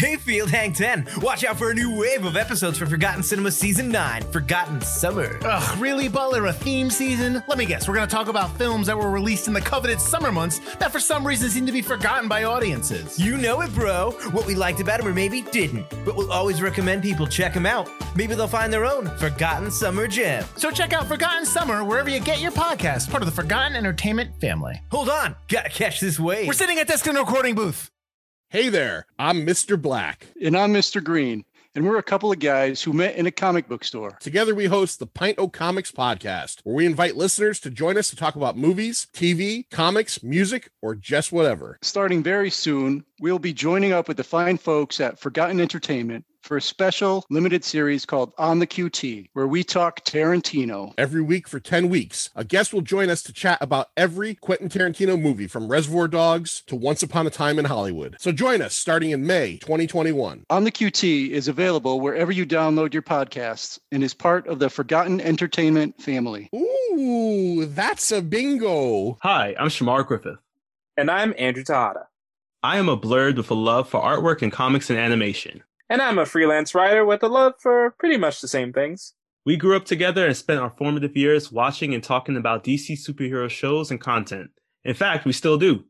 Hey, Field Hang 10, watch out for a new wave of episodes for Forgotten Cinema Season 9, Forgotten Summer. Ugh, really, Butler? A theme season? Let me guess, we're gonna talk about films that were released in the coveted summer months that for some reason seem to be forgotten by audiences. You know it, bro. What we liked about them or maybe didn't, but we'll always recommend people check them out. Maybe they'll find their own Forgotten Summer gem. So check out Forgotten Summer wherever you get your podcast, part of the Forgotten Entertainment family. Hold on, gotta catch this wave. We're sitting at desk in a recording booth. Hey there, I'm Mr. Black. And I'm Mr. Green. And we're a couple of guys who met in a comic book store. Together, we host the Pint O Comics podcast, where we invite listeners to join us to talk about movies, TV, comics, music, or just whatever. Starting very soon, we'll be joining up with the fine folks at Forgotten Entertainment for a special limited series called On the QT, where we talk Tarantino. Every week for 10 weeks, a guest will join us to chat about every Quentin Tarantino movie from Reservoir Dogs to Once Upon a Time in Hollywood. So join us starting in May 2021. On the QT is available wherever you download your podcasts and is part of the Forgotten Entertainment family. Ooh, that's a bingo. Hi, I'm Shamar Griffith. And I'm Andrew Tahada. I am a blurred with a love for artwork and comics and animation. And I'm a freelance writer with a love for pretty much the same things. We grew up together and spent our formative years watching and talking about DC superhero shows and content. In fact, we still do.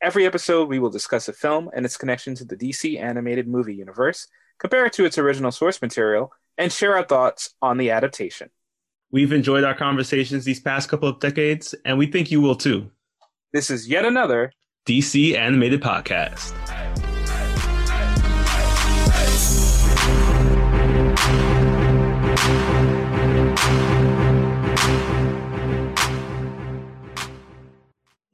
Every episode, we will discuss a film and its connection to the DC animated movie universe, compare it to its original source material, and share our thoughts on the adaptation. We've enjoyed our conversations these past couple of decades, and we think you will too. This is yet another DC Animated Podcast.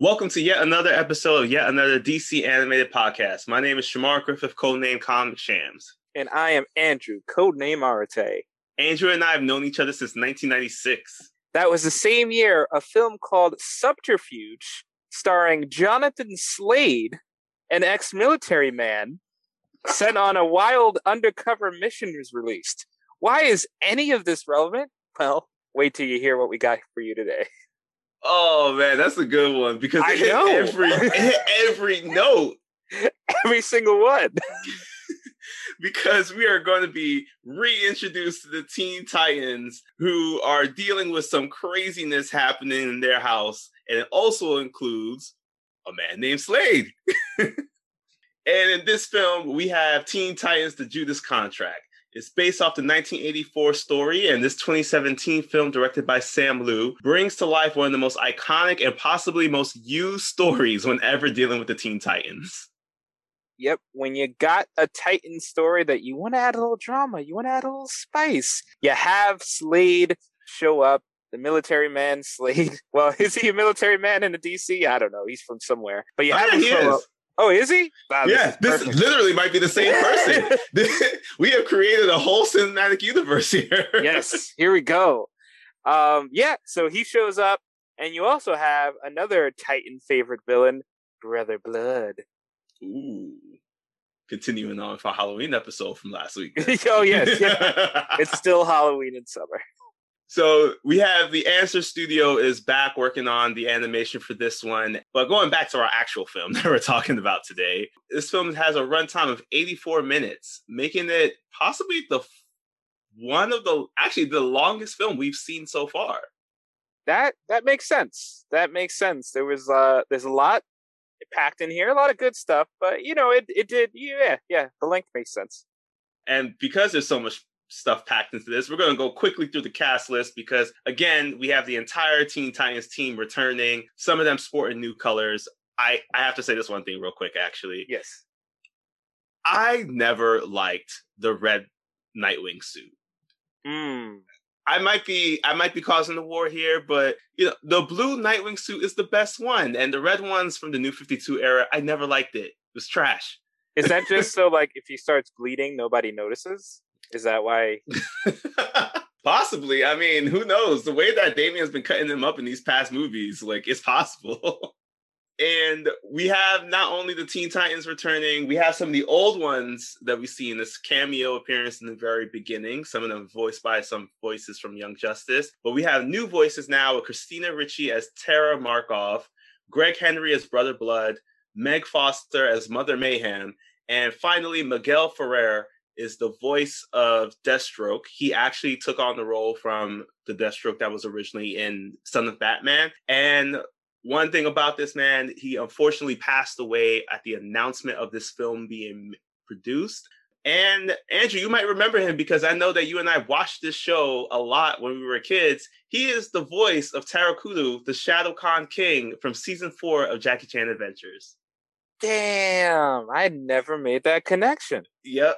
Welcome to yet another episode of yet another DC animated podcast. My name is Shamar Griffith, codename Comic Shams. And I am Andrew, codename Arate. Andrew and I have known each other since 1996. That was the same year a film called Subterfuge, starring Jonathan Slade, an ex military man sent on a wild undercover mission, was released. Why is any of this relevant? Well, wait till you hear what we got for you today. Oh man, that's a good one because I know. every every note Every single one. because we are going to be reintroduced to the Teen Titans who are dealing with some craziness happening in their house, and it also includes a man named Slade. and in this film, we have Teen Titans: The Judas Contract. It's based off the 1984 story, and this 2017 film, directed by Sam Liu, brings to life one of the most iconic and possibly most used stories whenever dealing with the Teen Titans. Yep, when you got a Titan story that you want to add a little drama, you want to add a little spice, you have Slade show up, the military man Slade. Well, is he a military man in the DC? I don't know. He's from somewhere. But you Oh, have yeah, him show is. up. Oh, is he? Wow, yeah, is this literally might be the same person. we have created a whole cinematic universe here. yes, here we go. Um, yeah, so he shows up, and you also have another Titan favorite villain, Brother Blood. Ooh. Continuing on for Halloween episode from last week. oh yes, yeah. it's still Halloween in summer. So we have the Answer Studio is back working on the animation for this one. But going back to our actual film that we're talking about today, this film has a runtime of 84 minutes, making it possibly the one of the actually the longest film we've seen so far. That that makes sense. That makes sense. There was uh, there's a lot packed in here, a lot of good stuff, but you know, it it did. Yeah, yeah. The length makes sense. And because there's so much stuff packed into this, we're going to go quickly through the cast list because, again, we have the entire Teen Titans team returning, some of them sporting new colors. I, I have to say this one thing real quick, actually. Yes. I never liked the red Nightwing suit. Hmm. I might be I might be causing the war here, but you know the blue Nightwing suit is the best one, and the red ones from the New Fifty Two era, I never liked it. It was trash. Is that just so like if he starts bleeding, nobody notices? Is that why? Possibly. I mean, who knows? The way that Damian's been cutting them up in these past movies, like it's possible. and we have not only the Teen Titans returning, we have some of the old ones that we see in this cameo appearance in the very beginning. Some of them voiced by some voices from Young Justice. But we have new voices now with Christina Ricci as Tara Markov, Greg Henry as Brother Blood, Meg Foster as Mother Mayhem, And finally, Miguel Ferrer is the voice of Deathstroke. He actually took on the role from the Deathstroke that was originally in Son of Batman. And one thing about this man, he unfortunately passed away at the announcement of this film being produced. And Andrew, you might remember him because I know that you and I watched this show a lot when we were kids. He is the voice of Tarakudo, the Shadow Khan King from season four of Jackie Chan Adventures. Damn, I never made that connection. Yep.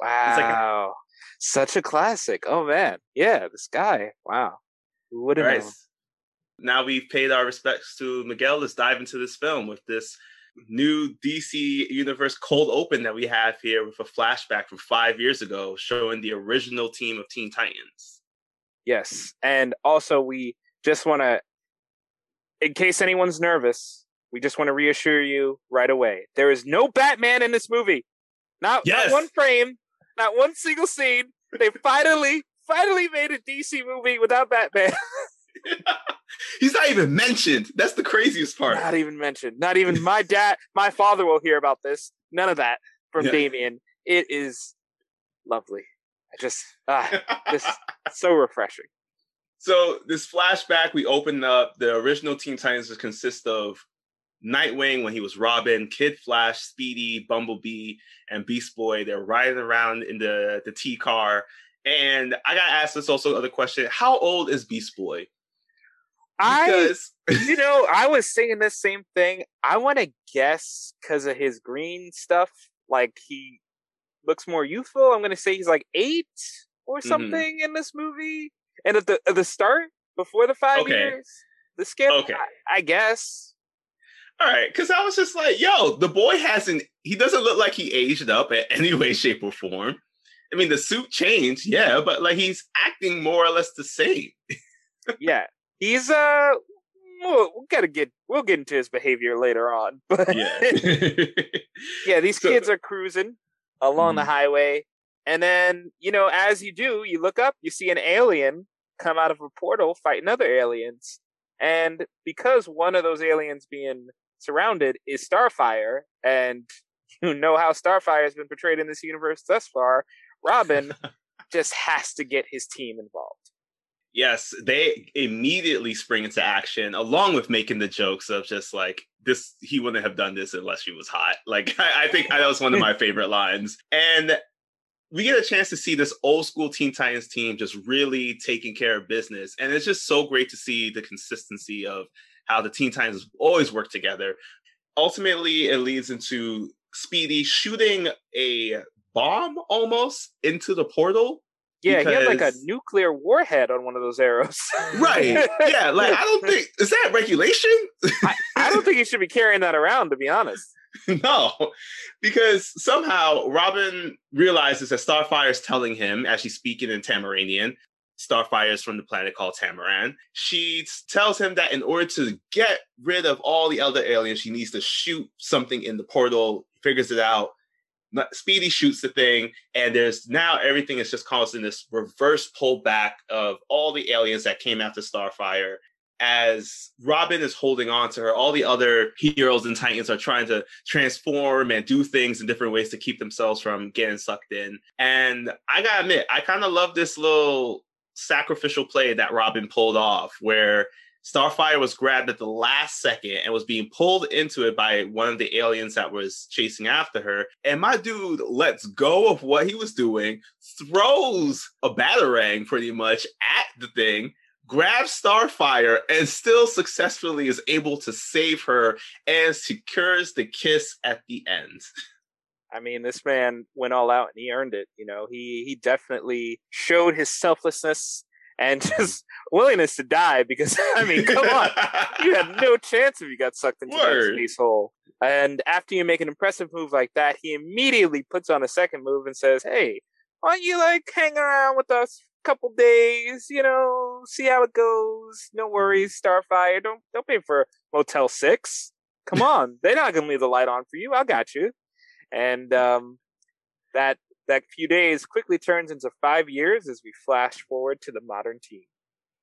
Wow. A- Such a classic. Oh man. Yeah, this guy. Wow. Who would have right. known? Now we've paid our respects to Miguel. Let's dive into this film with this new DC Universe cold open that we have here with a flashback from five years ago showing the original team of Teen Titans. Yes. And also, we just want to, in case anyone's nervous, we just want to reassure you right away there is no Batman in this movie. Not, yes. not one frame, not one single scene. They finally, finally made a DC movie without Batman. He's not even mentioned. That's the craziest part. Not even mentioned. Not even my dad, my father will hear about this. None of that from yeah. Damian. It is lovely. I just, ah, just so refreshing. So this flashback, we open up the original Teen Titans consists of Nightwing when he was Robin, Kid Flash, Speedy, Bumblebee, and Beast Boy. They're riding around in the the T car. And I gotta ask this also other question: How old is Beast Boy? Because... I, you know, I was saying the same thing. I want to guess because of his green stuff, like he looks more youthful. I'm going to say he's like eight or mm-hmm. something mm-hmm. in this movie. And at the at the start, before the five okay. years, the scale, okay. I, I guess. All right, because I was just like, yo, the boy hasn't, he doesn't look like he aged up in any way, shape, or form. I mean, the suit changed, yeah, but like he's acting more or less the same. yeah, he's uh we'll, we'll gotta get we'll get into his behavior later on but yeah yeah these so, kids are cruising along mm. the mm-hmm. highway and then you know as you do you look up you see an alien come out of a portal fighting other aliens and because one of those aliens being surrounded is starfire and you know how starfire has been portrayed in this universe thus far robin just has to get his team involved yes, they immediately spring into action along with making the jokes of just like this he wouldn't have done this unless she was hot. Like I, I think that was one of my favorite lines. And we get a chance to see this old school Teen Titans team just really taking care of business. And it's just so great to see the consistency of how the Teen Titans always work together. Ultimately, it leads into Speedy shooting a bomb almost into the portal yeah, because... he had like a nuclear warhead on one of those arrows. right. Yeah. Like I don't think is that regulation? I, I don't think he should be carrying that around, to be honest. no, because somehow Robin realizes that Starfire is telling him, as she's speaking in Tamaranean, Starfire is from the planet called Tamaran. She tells him that in order to get rid of all the other aliens, she needs to shoot something in the portal. Figures it out, Speedy shoots the thing, and there's now everything is just causing this reverse pullback of all the aliens that came after Starfire. As Robin is holding on to her, all the other heroes and titans are trying to transform and do things in different ways to keep themselves from getting sucked in. And I gotta admit, I kind of love this little sacrificial play that Robin pulled off, where Starfire was grabbed at the last second and was being pulled into it by one of the aliens that was chasing after her. And my dude lets go of what he was doing, throws a batarang pretty much at the thing, grabs Starfire, and still successfully is able to save her and secures the kiss at the end. I mean, this man went all out and he earned it. You know, he he definitely showed his selflessness and just willingness to die because I mean, come on, you had no chance if you got sucked into Word. that space hole. And after you make an impressive move like that, he immediately puts on a second move and says, "Hey, why don't you like hang around with us a couple days? You know, see how it goes. No mm-hmm. worries, Starfire. Don't don't pay for Motel Six. Come on, they're not gonna leave the light on for you. I got you." And um, that that few days quickly turns into five years as we flash forward to the modern team.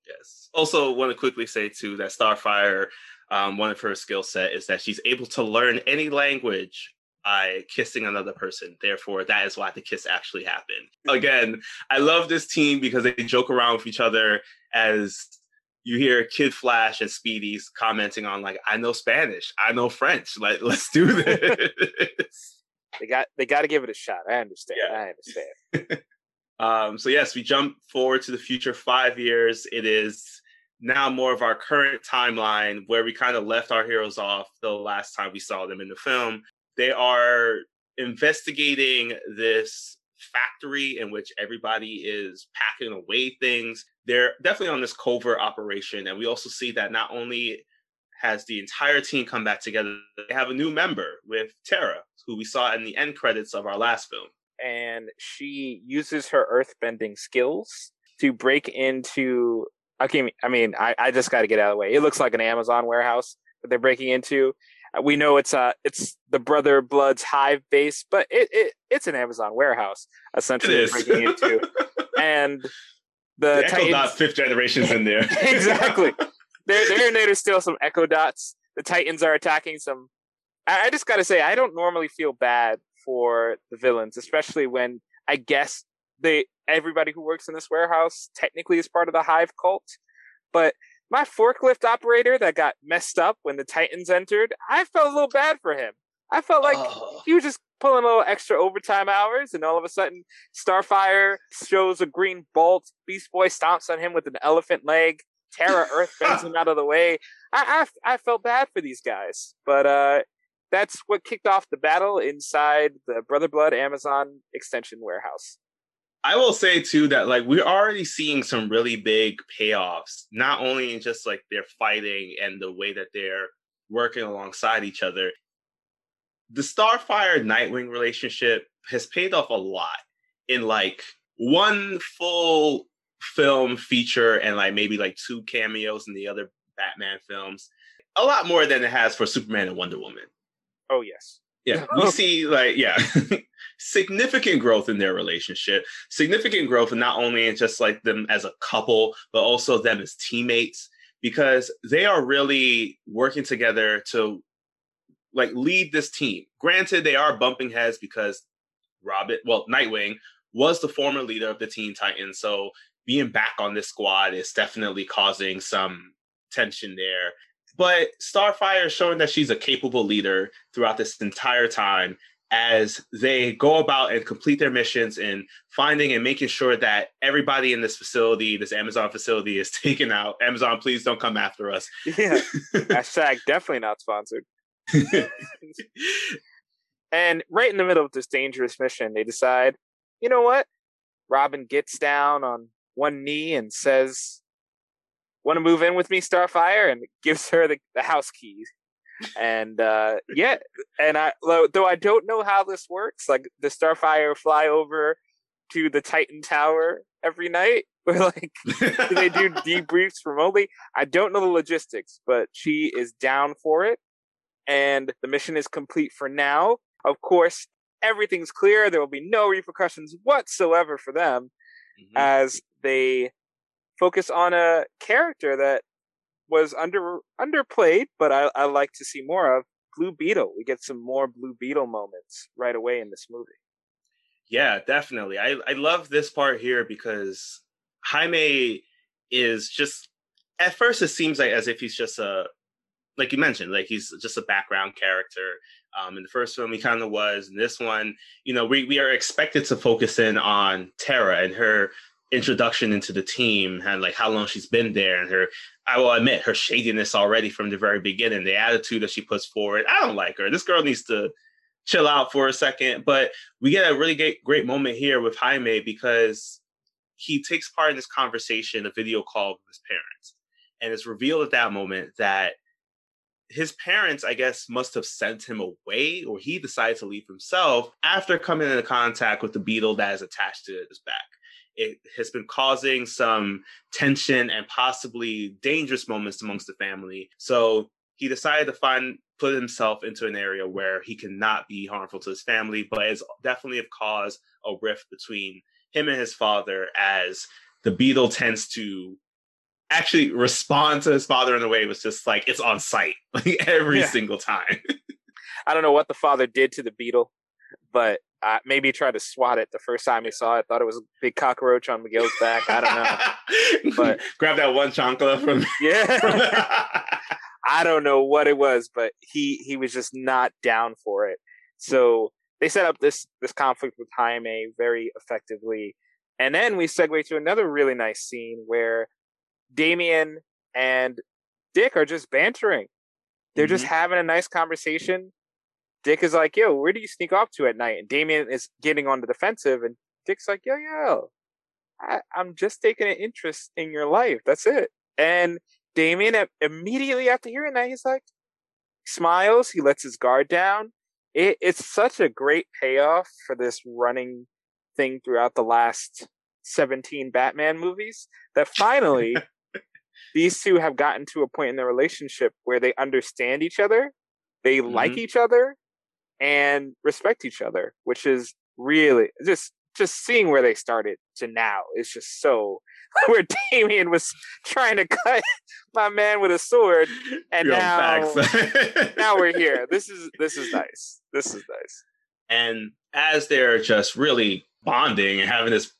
Yes. Also, want to quickly say too that Starfire, um, one of her skill set is that she's able to learn any language by kissing another person. Therefore, that is why the kiss actually happened. Again, I love this team because they joke around with each other as you hear Kid Flash and Speedy's commenting on like, I know Spanish, I know French. Like, let's do this. They got they got to give it a shot. I understand. Yeah. I understand. Um, so yes, we jump forward to the future five years. It is now more of our current timeline where we kind of left our heroes off the last time we saw them in the film. They are investigating this factory in which everybody is packing away things. They're definitely on this covert operation, and we also see that not only has the entire team come back together, they have a new member with Tara, who we saw in the end credits of our last film. and she uses her earthbending skills to break into. Okay, I mean, I, I just got to get out of the way. It looks like an Amazon warehouse that they're breaking into. Uh, We know it's uh it's the Brother Blood's hive base, but it, it it's an Amazon warehouse essentially breaking into, and the, The Echo Titans Dot fifth generation's in there. exactly. They're they're in there to steal some Echo Dots. The Titans are attacking some. I, I just got to say, I don't normally feel bad for the villains, especially when I guess they everybody who works in this warehouse technically is part of the Hive cult. But my forklift operator that got messed up when the Titans entered, I felt a little bad for him. I felt like Oh. he was just pulling a little extra overtime hours, and all of a sudden, Starfire shows a green bolt. Beast Boy stomps on him with an elephant leg. Terra Earth bends him out of the way. I, I I felt bad for these guys, but uh, that's what kicked off the battle inside the Brother Blood Amazon extension warehouse. I will say too that like we're already seeing some really big payoffs, not only in just like their fighting and the way that they're working alongside each other. The Starfire Nightwing relationship has paid off a lot in like one full film feature and like maybe like two cameos in the other Batman films. A lot more than it has for Superman and Wonder Woman. Oh yes, Yeah, we oh. see like yeah, significant growth in their relationship. Significant growth, and not only in just like them as a couple, but also them as teammates, because they are really working together to like lead this team. Granted, they are bumping heads because Robin, well, Nightwing was the former leader of the Teen Titans, so being back on this squad is definitely causing some tension there. But Starfire is showing that she's a capable leader throughout this entire time as they go about and complete their missions and finding and making sure that everybody in this facility, this Amazon facility, is taken out. Amazon, please don't come after us. yeah. Hashtag definitely not sponsored. And right in the middle of this dangerous mission, they decide, you know what? Robin gets down on one knee and says, "Want to move in with me, Starfire?" and gives her the, the house keys. And uh, yeah, and I though I don't know how this works. Like the Starfire fly over to the Titan Tower every night, or like do they do debriefs remotely? I don't know the logistics, but she is down for it. And the mission is complete for now. Of course, everything's clear. There will be no repercussions whatsoever for them Mhm. as they focus on a character that was under underplayed, but I, I like to see more of Blue Beetle. We get some more Blue Beetle moments right away in this movie. Yeah, definitely. I, I love this part here because Jaime is just at first it seems like as if he's just a like you mentioned, like he's just a background character. Um, in the first film, he kind of was. In this one, you know, we, we are expected to focus in on Tara and her introduction into the team and like how long she's been there and her I will admit her shadiness already from the very beginning, the attitude that she puts forward. I don't like her. This girl needs to chill out for a second. But we get a really great, great moment here with Jaime because he takes part in this conversation, a video call with his parents. And it's revealed at that moment that his parents, I guess, must have sent him away or he decided to leave himself after coming into contact with the beetle that is attached to his back. It has been causing some tension and possibly dangerous moments amongst the family. So he decided to find put himself into an area where he cannot be harmful to his family, but it's definitely have caused a rift between him and his father as the beetle tends to actually respond to his father in a way it was just like it's on site like every Yeah. single time. I don't know what the father did to the beetle, but uh, maybe tried to swat it the first time he saw it. Thought it was a big cockroach on Miguel's back. I don't know. But- grab that one chancla from. Yeah. I don't know what it was, but he he was just not down for it. So they set up this this conflict with Jaime very effectively, and then we segue to another really nice scene where Damian and Dick are just bantering. They're just having a nice conversation. Dick is like, "Yo, where do you sneak off to at night?" And Damian is getting on the defensive, and Dick's like, "Yo, yo, I, I'm just taking an interest in your life. That's it." And Damian immediately after hearing that, he's like, smiles. He lets his guard down. It, it's such a great payoff for this running thing throughout the last 17 Batman movies that finally these two have gotten to a point in their relationship where they understand each other, they like mm-hmm. each other, and respect each other, which is really just just seeing where they started to now is just so where Damian was trying to cut my man with a sword, and now now we're here. This is this is nice. This is nice. And as they're just really bonding and having this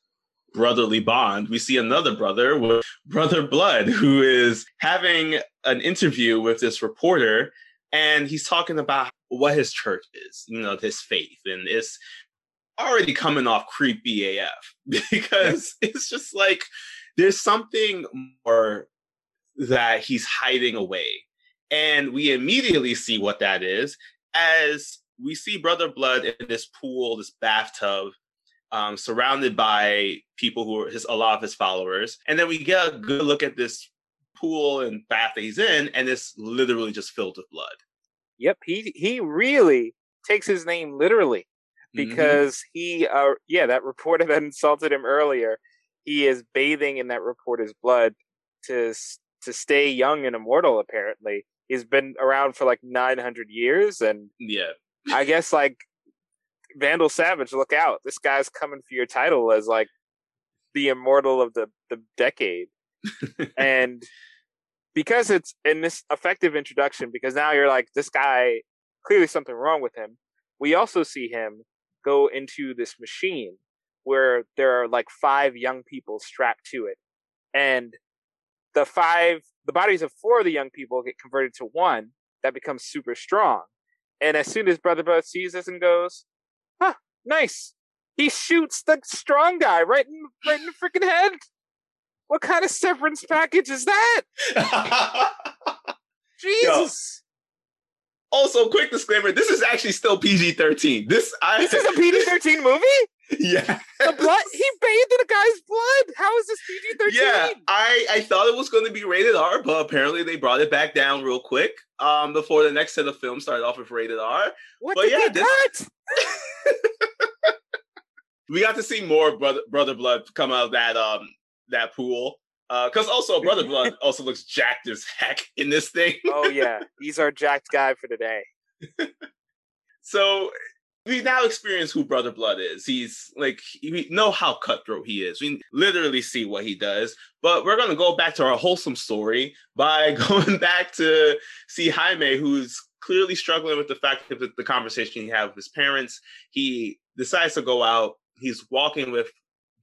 brotherly bond, we see another brother with Brother Blood, who is having an interview with this reporter, and he's talking about what his church is, you know, his faith, and it's already coming off creepy AF because it's just like there's something more that he's hiding away. And we immediately see what that is as we see Brother Blood in this pool, this bathtub, um, surrounded by people who are his a lot of his followers. And then we get a good look at this pool and bath that he's in, and it's literally just filled with blood. Yep, he he really takes his name literally Mm-hmm. because he uh yeah that reporter that insulted him earlier he is bathing in that reporter's blood to to stay young and immortal apparently. He's been around for like 900 years and yeah, i guess like vandal savage look out this guy's coming for your title as like the immortal of the the decade. And because it's in this effective introduction because now you're like this guy clearly something wrong with him. We also see him go into this machine where there are like five young people strapped to it. And the five the bodies of four of the young people get converted to one that becomes super strong. And as soon as brother blood sees this and goes huh nice. He shoots the strong guy right in right in the freaking head what kind of severance package is that jesus also, quick disclaimer: this is actually still PG thirteen. This I this is a pg-13 movie yeah. the blood he bathed in a guy's blood how is this pg-13 Yeah, I, I thought it was going to be rated R, but apparently they brought it back down real quick um, before the next set of films started off with rated R. what But did yeah, this-? We got to see more brother brother blood come out of that um that pool. Uh, because also brother blood also looks jacked as heck in this thing. oh yeah he's our jacked guy for today So we now experience who Brother Blood is. He's like we know how cutthroat he is. We literally see what he does. But we're gonna go back to our wholesome story by going back to see Jaime, who's clearly struggling with the fact of the, the conversation he had with his parents. He decides to go out. He's walking with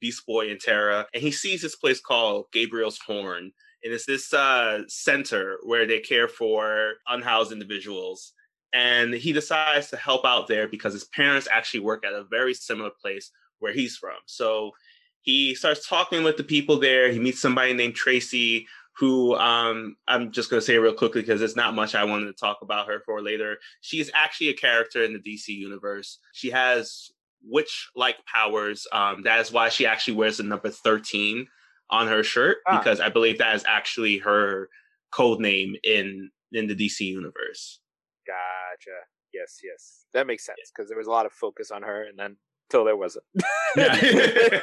Beast Boy and Terra, and he sees this place called Gabriel's Horn. And it's this uh, center where they care for unhoused individuals and he decides to help out there because his parents actually work at a very similar place where he's from. So he starts talking with the people there. He meets somebody named Tracy, who um, I'm just going to say real quickly because there's not much I wanted to talk about her for later. She's actually a character in the DC universe. She has witch-like powers. Um, that is why she actually wears the number 13 on her shirt Ah. because I believe that is actually her code name in in the DC universe. Gotcha. Yes, yes. That makes sense because there was a lot of focus on her, and then till there wasn't. yeah,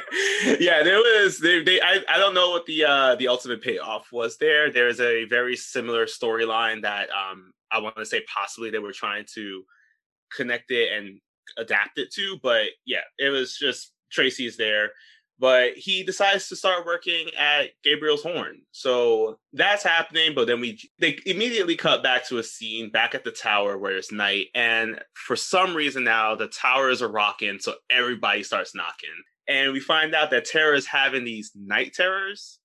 yeah. There was they. they I, I don't know what the uh the ultimate payoff was there. There's a very similar storyline that um I want to say possibly they were trying to connect it and adapt it to, but yeah, it was just Tracy's there. but he decides to start working at Gabriel's horn. So that's happening, but then we they immediately cut back to a scene back at the tower where it's night, and for some reason now the towers are rocking, so everybody starts knocking, and we find out that Tara is having these night terrors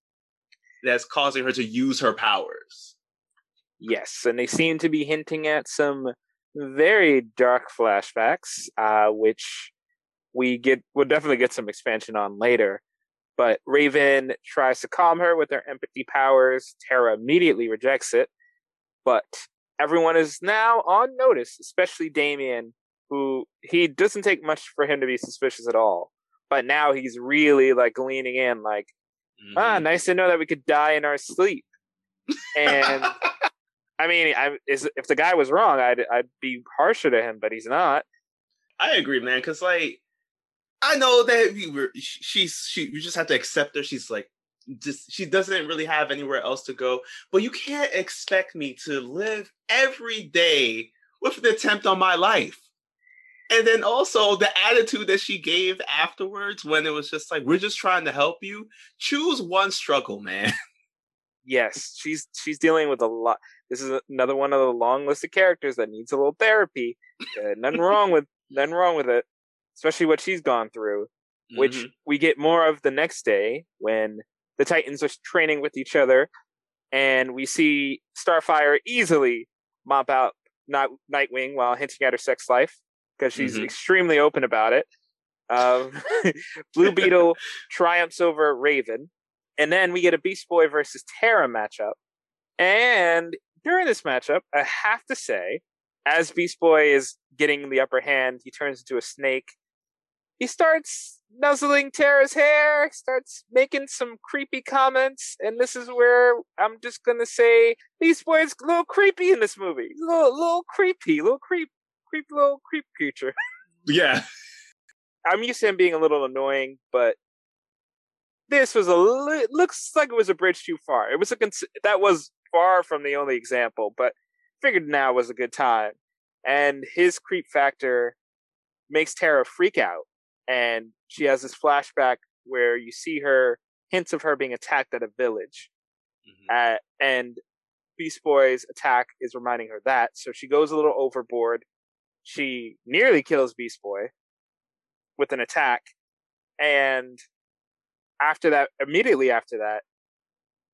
that's causing her to use her powers. Yes, and they seem to be hinting at some very dark flashbacks, uh, which we get we'll definitely get some expansion on later. But Raven tries to calm her with her empathy powers. Tara immediately rejects it. But everyone is now on notice, especially Damian, who he doesn't take much for him to be suspicious at all. But now he's really like leaning in, like, ah, mm-hmm. ah, nice to know that we could die in our sleep. And I mean, I, is, if the guy was wrong, I'd I'd be harsher to him, but he's not. I agree, man. Because like I know that we were she's she you just have to accept her. She's like just she doesn't really have anywhere else to go. But you can't expect me to live every day with an attempt on my life. And then also the attitude that she gave afterwards when it was just like, we're just trying to help you. Choose one struggle, man. Yes, she's she's dealing with a lot. This is another one of the long list of characters that needs a little therapy. Uh, nothing wrong with nothing wrong with it especially what she's gone through, mm-hmm. which we get more of the next day when the Titans are training with each other, and we see Starfire easily mop out not Nightwing while hinting at her sex life because she's mm-hmm. extremely open about it. Um, Blue Beetle triumphs over Raven, and then we get a Beast Boy versus Tara matchup. And during this matchup, I have to say, as Beast Boy is getting the upper hand, he turns into a snake he starts nuzzling Tara's hair, starts making some creepy comments, and this is where I'm just gonna say these boys a little creepy in this movie. A little, little creepy, little creep, creep, little creep creature. Yeah. I'm used to him being a little annoying, but this was a li- looks like it was a bridge too far. It was a cons- that was far from the only example, but figured now was a good time. And his creep factor makes Tara freak out and she has this flashback where you see her hints of her being attacked at a village, mm-hmm. uh, and Beast Boy's attack is reminding her that. So she goes a little overboard. She nearly kills Beast Boy with an attack, and after that, immediately after that,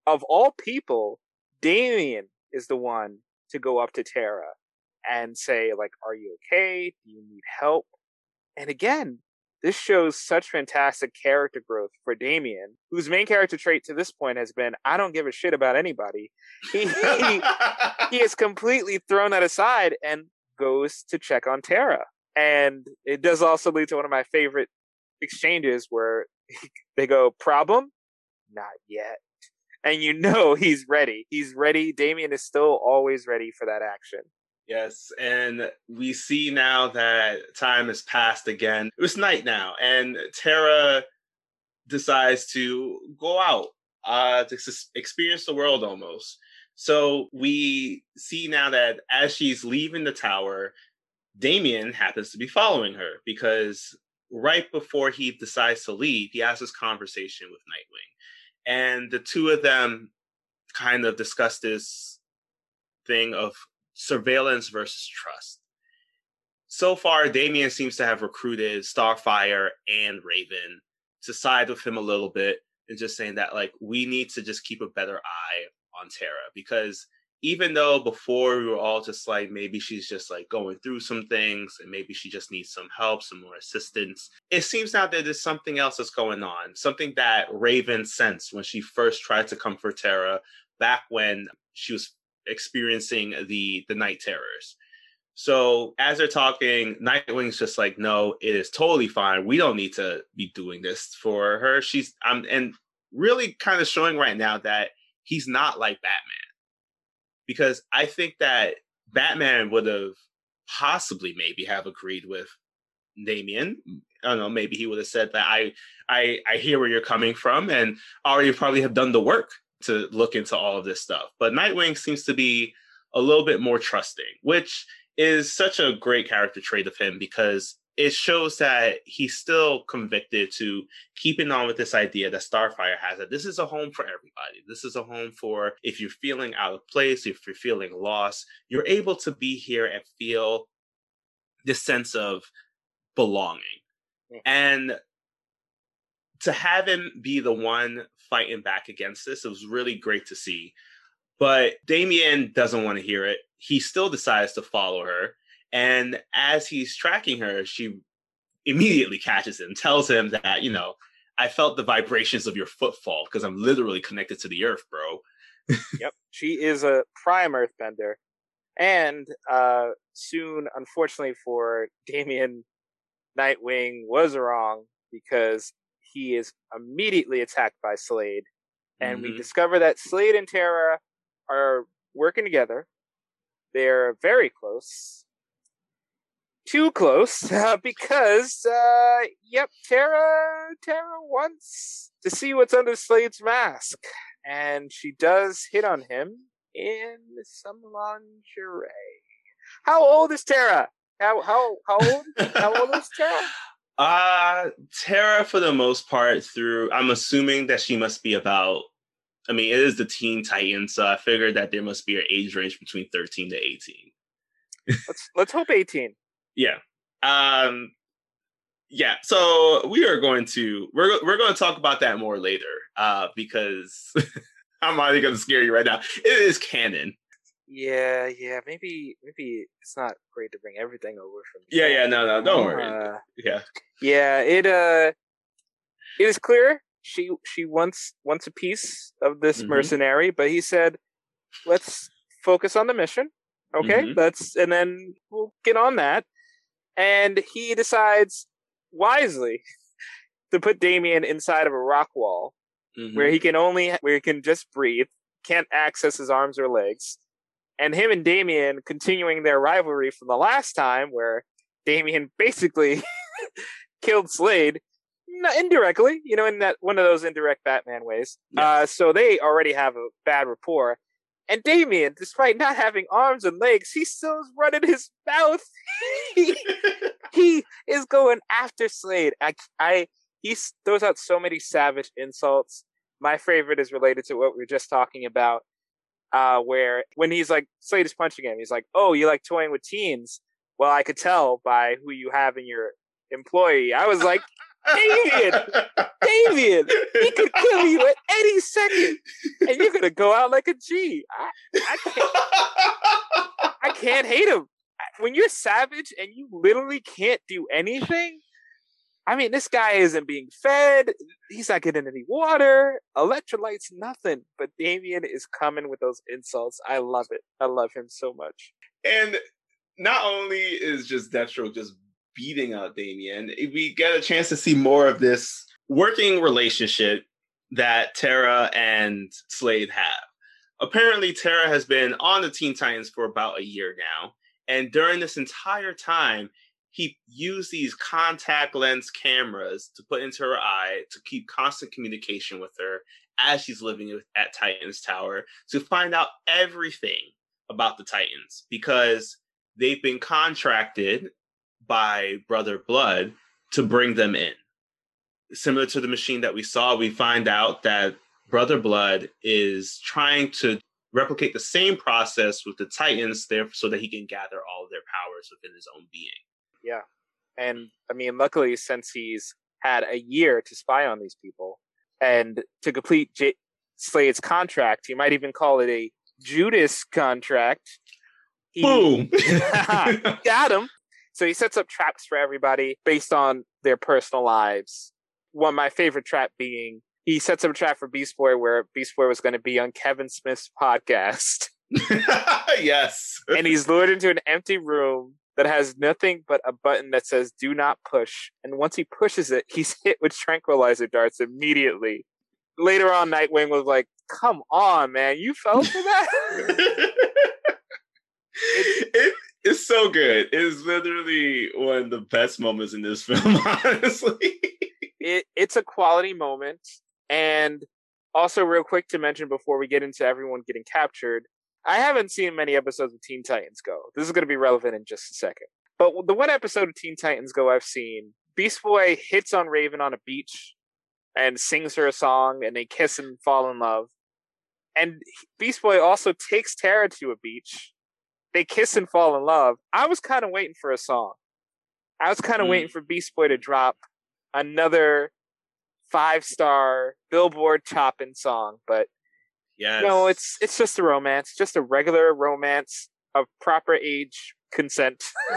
of all people, Damian is the one to go up to Tara and say, like, "Are you okay? Do you need help?" And again, this shows such fantastic character growth for Damian, whose main character trait to this point has been I don't give a shit about anybody. He he, he is completely thrown that aside and goes to check on Tara. And it does also lead to one of my favorite exchanges where they go, Problem? Not yet. And you know he's ready. He's ready. Damian is still always ready for that action. Yes, and we see now that time has passed again. It was night now, and Tara decides to go out uh, to experience the world almost. So we see now that as she's leaving the tower, Damian happens to be following her because right before he decides to leave, he has this conversation with Nightwing. And the two of them kind of discuss this thing of surveillance versus trust. So far, Damian seems to have recruited Starfire and Raven to side with him a little bit and just saying that, like, we need to just keep a better eye on Terra because even though before we were all just like maybe she's just like going through some things and maybe she just needs some help, some more assistance, it seems now that there's something else that's going on, something that Raven sensed when she first tried to comfort Tara back when she was experiencing the the night terrors. So as they're talking, Nightwing's just like, no, it is totally fine. We don't need to be doing this for her. She's um and really kind of showing right now that he's not like Batman. Because I think that Batman would have possibly maybe have agreed with Damian. I don't know, maybe he would have said that I I I hear where you're coming from and already probably have done the work to look into all of this stuff. But Nightwing seems to be a little bit more trusting, which is such a great character trait of him because it shows that he's still convicted to keeping on with this idea that Starfire has that this is a home for everybody. This is a home for if you're feeling out of place, if you're feeling lost, you're able to be here and feel this sense of belonging. Mm. And to have him be the one fighting back against this, it was really great to see. But Damian doesn't want to hear it. He still decides to follow her. And as he's tracking her, she immediately catches him, tells him that, you know, I felt the vibrations of your footfall because I'm literally connected to the earth, bro. yep. She is a prime earthbender. And uh, soon, unfortunately for Damian, Nightwing was wrong because he is immediately attacked by Slade. And mm-hmm. we discover that Slade and Tara are working together. They're very close. Too close uh, because, uh, yep, Tara, Tara wants to see what's under Slade's mask. And she does hit on him in some lingerie. How old is Tara? How how how old? how old is Tara? Uh Tara for the most part through I'm assuming that she must be about I mean it is the teen titan, so I figured that there must be an age range between 13 to 18. let's let's hope 18. Yeah. Um yeah, so we are going to we're we're going to talk about that more later uh because I'm already going to scare you right now. It is canon. Yeah, yeah. Maybe, maybe it's not great to bring everything over from. Yeah, yeah. No, no. Don't worry. Uh, yeah. Yeah. It uh, it is clear she she wants wants a piece of this mm-hmm. mercenary, but he said, "Let's focus on the mission." Okay, mm-hmm. let's and then we'll get on that. And he decides wisely to put Damian inside of a rock wall mm-hmm. where he can only where he can just breathe, can't access his arms or legs and him and Damian continuing their rivalry from the last time, where Damian basically killed Slade indirectly, you know, in that one of those indirect Batman ways. Uh, so they already have a bad rapport. And Damian, despite not having arms and legs, he still is running his mouth. he, he is going after Slade. I, I, he throws out so many savage insults. My favorite is related to what we were just talking about uh, where when he's like Slade is punching him, he's like, "Oh, you like toying with teens?" Well, I could tell by who you have in your employee. I was like, David, David, he could kill you at any second, and you're gonna go out like a G. I, I can't, I can't hate him. When you're savage and you literally can't do anything, I mean, this guy isn't being fed. He's not getting any water, electrolytes, nothing. But Damian is coming with those insults. I love it. I love him so much. And not only is just Deathstroke just beating out Damian, we get a chance to see more of this working relationship that Tara and Slade have. Apparently, Tara has been on the Teen Titans for about a year now. And during this entire time, he used these contact lens cameras to put into her eye to keep constant communication with her as she's living at Titans Tower to find out everything about the Titans because they've been contracted by Brother Blood to bring them in. Similar to the machine that we saw, we find out that Brother Blood is trying to replicate the same process with the Titans there so that he can gather all their powers within his own being. Yeah. And I mean, luckily, since he's had a year to spy on these people and to complete J- Slade's contract, you might even call it a Judas contract. He, Boom! got him. So he sets up traps for everybody based on their personal lives. One of my favorite trap being he sets up a trap for Beast Boy where Beast Boy was going to be on Kevin Smith's podcast. yes. and he's lured into an empty room that has nothing but a button that says do not push. And once he pushes it, he's hit with tranquilizer darts immediately. Later on, Nightwing was like, come on, man, you fell for that? it, it's so good. It's literally one of the best moments in this film, honestly. It, it's a quality moment. And also, real quick to mention before we get into everyone getting captured, I haven't seen many episodes of Teen Titans Go. This is going to be relevant in just a second. But the one episode of Teen Titans Go I've seen, Beast Boy hits on Raven on a beach and sings her a song, and they kiss and fall in love. And Beast Boy also takes Tara to a beach. They kiss and fall in love. I was kind of waiting for a song. I was kind of Mm. waiting for Beast Boy to drop another five star Billboard chopping song, but Yes. no, it's it's just a romance, just a regular romance of proper age consent.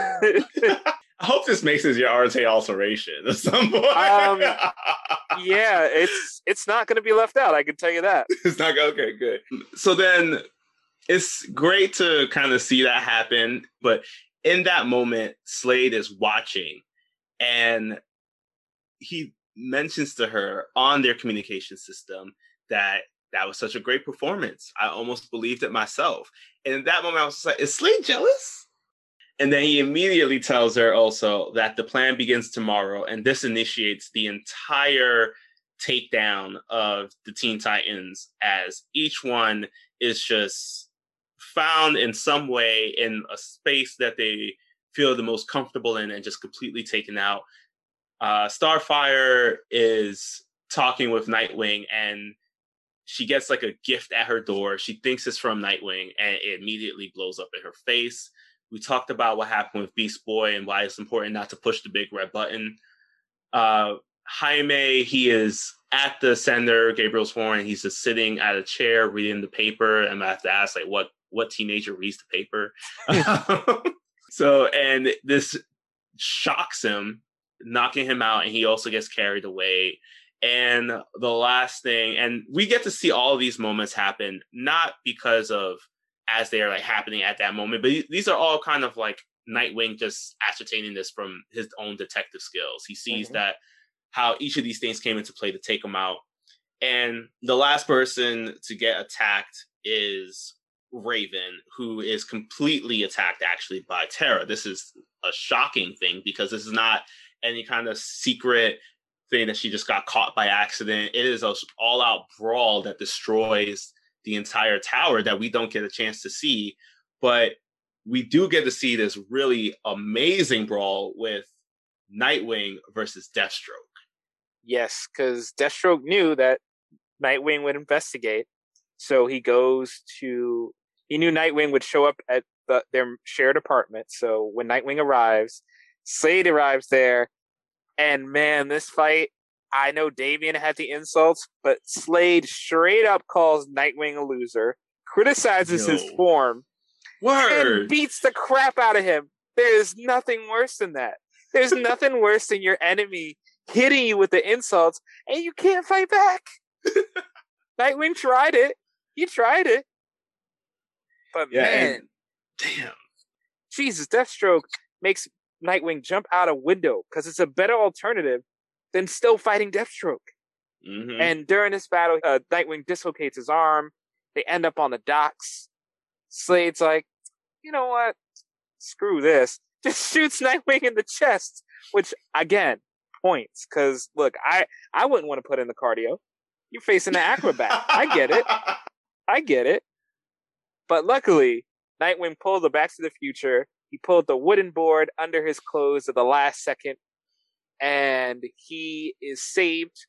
I hope this makes this your Arte alteration at some point. Um, yeah, it's it's not going to be left out. I can tell you that. it's not okay. Good. So then, it's great to kind of see that happen. But in that moment, Slade is watching, and he mentions to her on their communication system that that was such a great performance. I almost believed it myself. And in that moment, I was like, "Is Slade jealous?" And then he immediately tells her also that the plan begins tomorrow, and this initiates the entire takedown of the Teen Titans as each one is just found in some way in a space that they feel the most comfortable in and just completely taken out. Uh, Starfire is talking with Nightwing and she gets like a gift at her door. She thinks it's from Nightwing and it immediately blows up in her face. We talked about what happened with Beast Boy and why it's important not to push the big red button. Uh, Jaime, he is at the sender, Gabriel's horn. He's just sitting at a chair reading the paper. And I have to ask, like, what what teenager reads the paper? so, and this shocks him, knocking him out, and he also gets carried away. And the last thing, and we get to see all of these moments happen, not because of as they are like happening at that moment, but these are all kind of like Nightwing just ascertaining this from his own detective skills. He sees Mhm. that how each of these things came into play to take him out. And the last person to get attacked is Raven, who is completely attacked actually by Terra. This is a shocking thing because this is not any kind of secret thing that she just got caught by accident. It is an all out brawl that destroys the entire tower that we don't get a chance to see. But we do get to see this really amazing brawl with Nightwing versus Deathstroke. Yes, because Deathstroke knew that Nightwing would investigate, so he goes to. He knew Nightwing would show up at the, their shared apartment. So when Nightwing arrives, Slade arrives there, and man, this fight. I know Damian had the insults, but Slade straight up calls Nightwing a loser, criticizes his form, and beats the crap out of him. There's nothing worse than that. There's nothing worse than your enemy hitting you with the insults and you can't fight back. Nightwing tried it. He tried it. But Yeah, man, and- Damn. Jesus, Deathstroke makes Nightwing jump out a window because it's a better alternative than still fighting Deathstroke. Mhm. And during this battle, uh, Nightwing dislocates his arm. They end up on the docks. Slade's like, you know what? Screw this. Just shoots Nightwing in the chest, which again points. Because look, I I wouldn't want to put in the cardio. You're facing an acrobat. I get it. I get it. But luckily, Nightwing pulled the Back to the Future. He pulled the wooden board under his clothes at the last second, and he is saved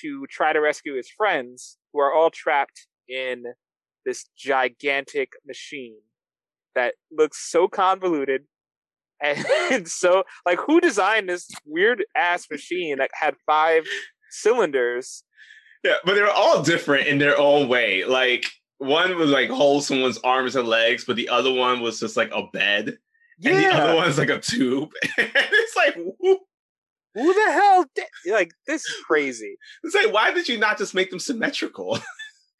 to try to rescue his friends who are all trapped in this gigantic machine that looks so convoluted and so like who designed this weird ass machine that had five cylinders Yeah, but they're all different in their own way. Like one was like hold someone's arms and legs, but the other one was just like a bed, and the other one's like a tube. and it's like, who, who the hell did like this is crazy it's like, why did you not just make them symmetrical?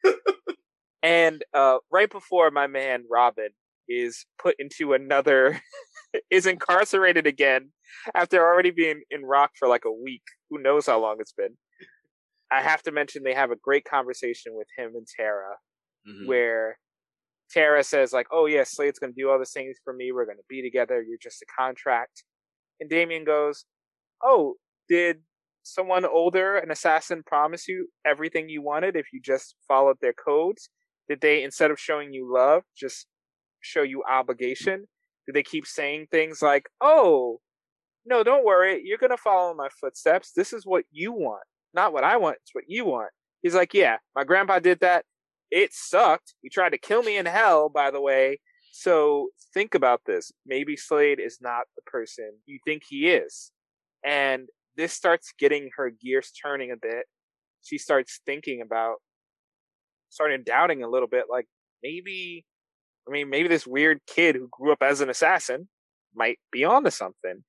and uh right before my man robin is put into another is incarcerated again after already being in rock for like a week. Who knows how long it's been. I have to mention they have a great conversation with him and tara Mhm. where tara says like oh yeah slade's gonna do all the things for me. We're gonna be together. You're just a contract. And damian goes oh did someone older an assassin promise you everything you wanted if you just followed their codes? Did they instead of showing you love just show you obligation they keep saying things like, "Oh, no, don't worry, you're gonna follow my footsteps. This is what you want, not what I want. It's what you want." He's like, "Yeah, my grandpa did that. It sucked. He tried to kill me in hell, by the way." So think about this. Maybe Slade is not the person you think he is. And this starts getting her gears turning a bit. She starts thinking about, starting doubting a little bit, like maybe, I mean, maybe this weird kid who grew up as an assassin might be onto something.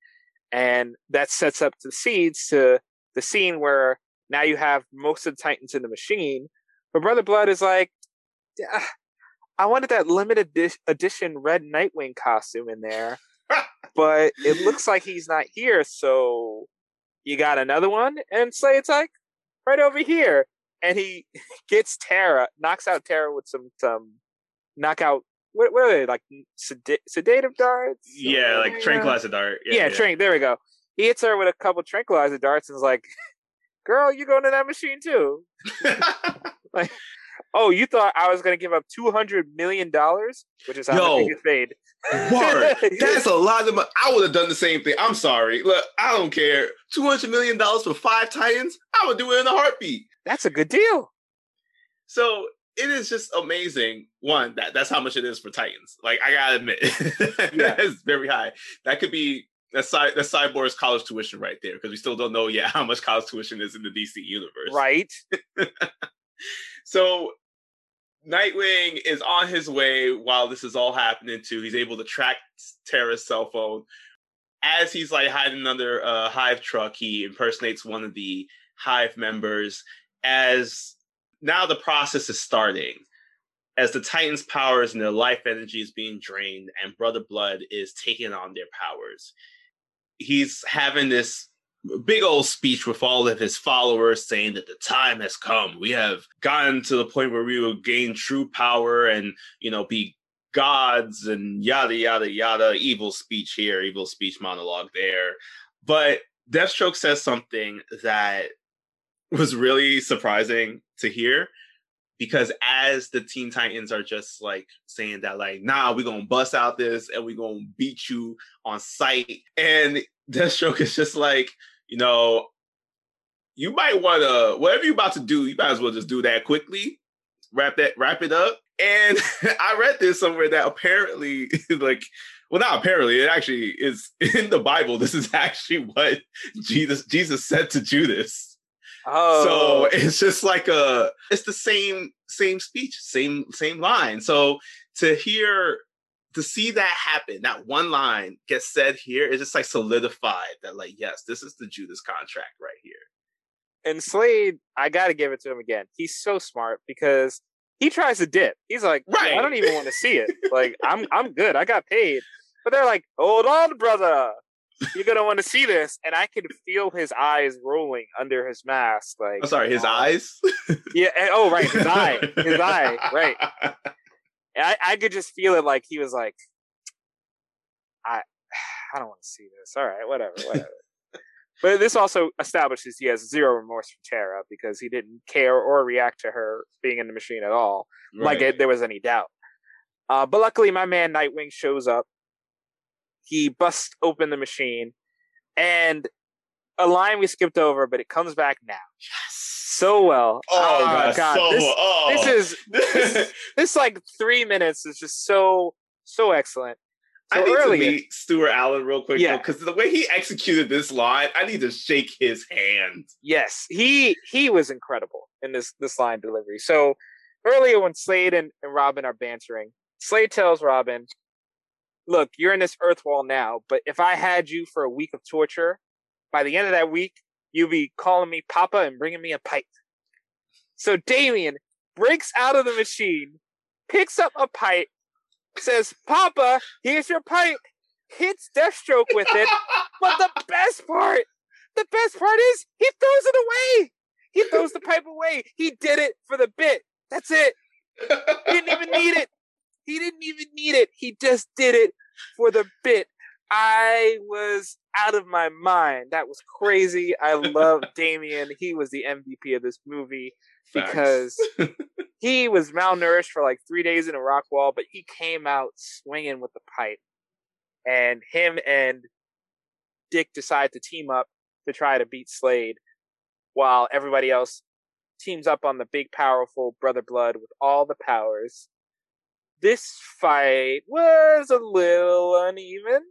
And that sets up the seeds to the scene where now you have most of the Titans in the machine. But Brother Blood is like, "Ah, I wanted that limited edition red Nightwing costume in there, but it looks like he's not here. So you got another one? And Slade's like, right over here. And he gets Tara, knocks out Tara with some some knockout. What, what are they like? Sed- sedative darts? Yeah, like tranquilizer dart. Yeah, trank. There we go. He hits her with a couple tranquilizer darts and is like, "Girl, you going to that machine too?" Like, oh, you thought I was going to give up two hundred million dollars, which is how Yo. much he gets paid. Word. That's a lot of money. I would have done the same thing. I'm sorry. Look, I don't care. Two hundred million dollars for five Titans. I would do it in a heartbeat. That's a good deal. So it is just amazing. One, that that's how much it is for Titans. Like I gotta admit, Yeah. it's very high. That could be that's side that's Cyborg's college tuition right there because we still don't know yet how much college tuition is in the DC universe. Right? So Nightwing is on his way while this is all happening too. He's able to track Tara's cell phone. As he's like hiding under a hive truck, he impersonates one of the hive members. As now the process is starting, as the Titans' powers and their life energy is being drained, and Brother Blood is taking on their powers. He's having this big old speech with all of his followers saying that the time has come. We have gotten to the point where we will gain true power and, you know, be gods and yada, yada, yada. Evil speech here, evil speech monologue there. But Deathstroke says something that was really surprising to hear because as the Teen Titans are just like saying that, like, nah, we're gonna bust out this and we're gonna beat you on sight. And Deathstroke is just like, you know, you might want to whatever you're about to do, you might as well just do that quickly. Wrap that, wrap it up. And I read this somewhere that apparently, like, well, not apparently, it actually is in the Bible. This is actually what Jesus Jesus said to Judas. Oh, So it's just like a, it's the same same speech, same same line. So to hear, to see that happen, that one line get said here, it's just like solidified that like yes, this is the Judas contract right here. and Slade, I got to give it to him again. He's so smart because he tries to dip. He's like, Right. I don't even want to see it. Like, I'm I'm good. I got paid. But they're like, hold on, brother. You're gonna want to see this, and I could feel his eyes rolling under his mask. Like, I'm sorry, his eyes. Yeah. and- oh, right, his eye, his eye. Right. And I, I could just feel it. Like he was like, I, I don't want to see this. All right, whatever, whatever. but this also establishes he has zero remorse for Tara because he didn't care or react to her being in the machine at all, like it, there was any doubt. Uh, but luckily, my man Nightwing shows up. He busts open the machine, and a line we skipped over, but it comes back now Yes. so well. Oh, Ah, God, so this, oh. this is this, this like three minutes is just so so excellent. So I need earlier, to meet Stuart Allan real quick Yeah. because the way he executed this line, I need to shake his hand. yes, he he was incredible in this this line delivery. So earlier when Slade and, and Robin are bantering, Slade tells Robin, "Look, you're in this Earth wall now, but if I had you for a week of torture, by the end of that week, you'd be calling me Papa and bringing me a pipe." So Damian breaks out of the machine, picks up a pipe, says, "Papa, here's your pipe." Hits Deathstroke with it, But the best part, the best part is he throws it away. He throws the pipe away. He did it for the bit. That's it. He didn't even need it. He didn't even need it. He just did it for the bit. I was out of my mind. That was crazy. I love Damian. He was the MVP of this movie because he was malnourished for like three days in a rock wall, but he came out swinging with the pipe. and him and Dick decide to team up to try to beat Slade, while everybody else teams up on the big, powerful Brother Blood with all the powers. This fight was a little uneven.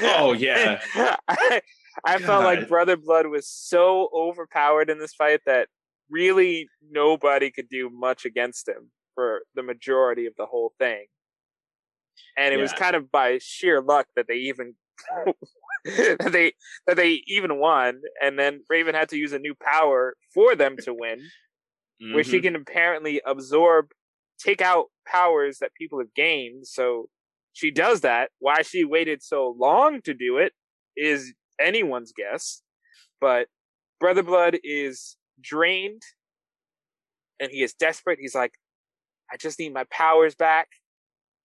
Oh yeah. I, I felt like Brother Blood was so overpowered in this fight that really nobody could do much against him for the majority of the whole thing. And it was kind of by sheer luck that they even that they that they even won, and then Raven had to use a new power for them to win, where she mm-hmm. can apparently absorb, take out powers that people have gained. So she does that. Why she waited so long to do it is anyone's guess. But Brother Blood is drained and he is desperate. He's like, I just need my powers back.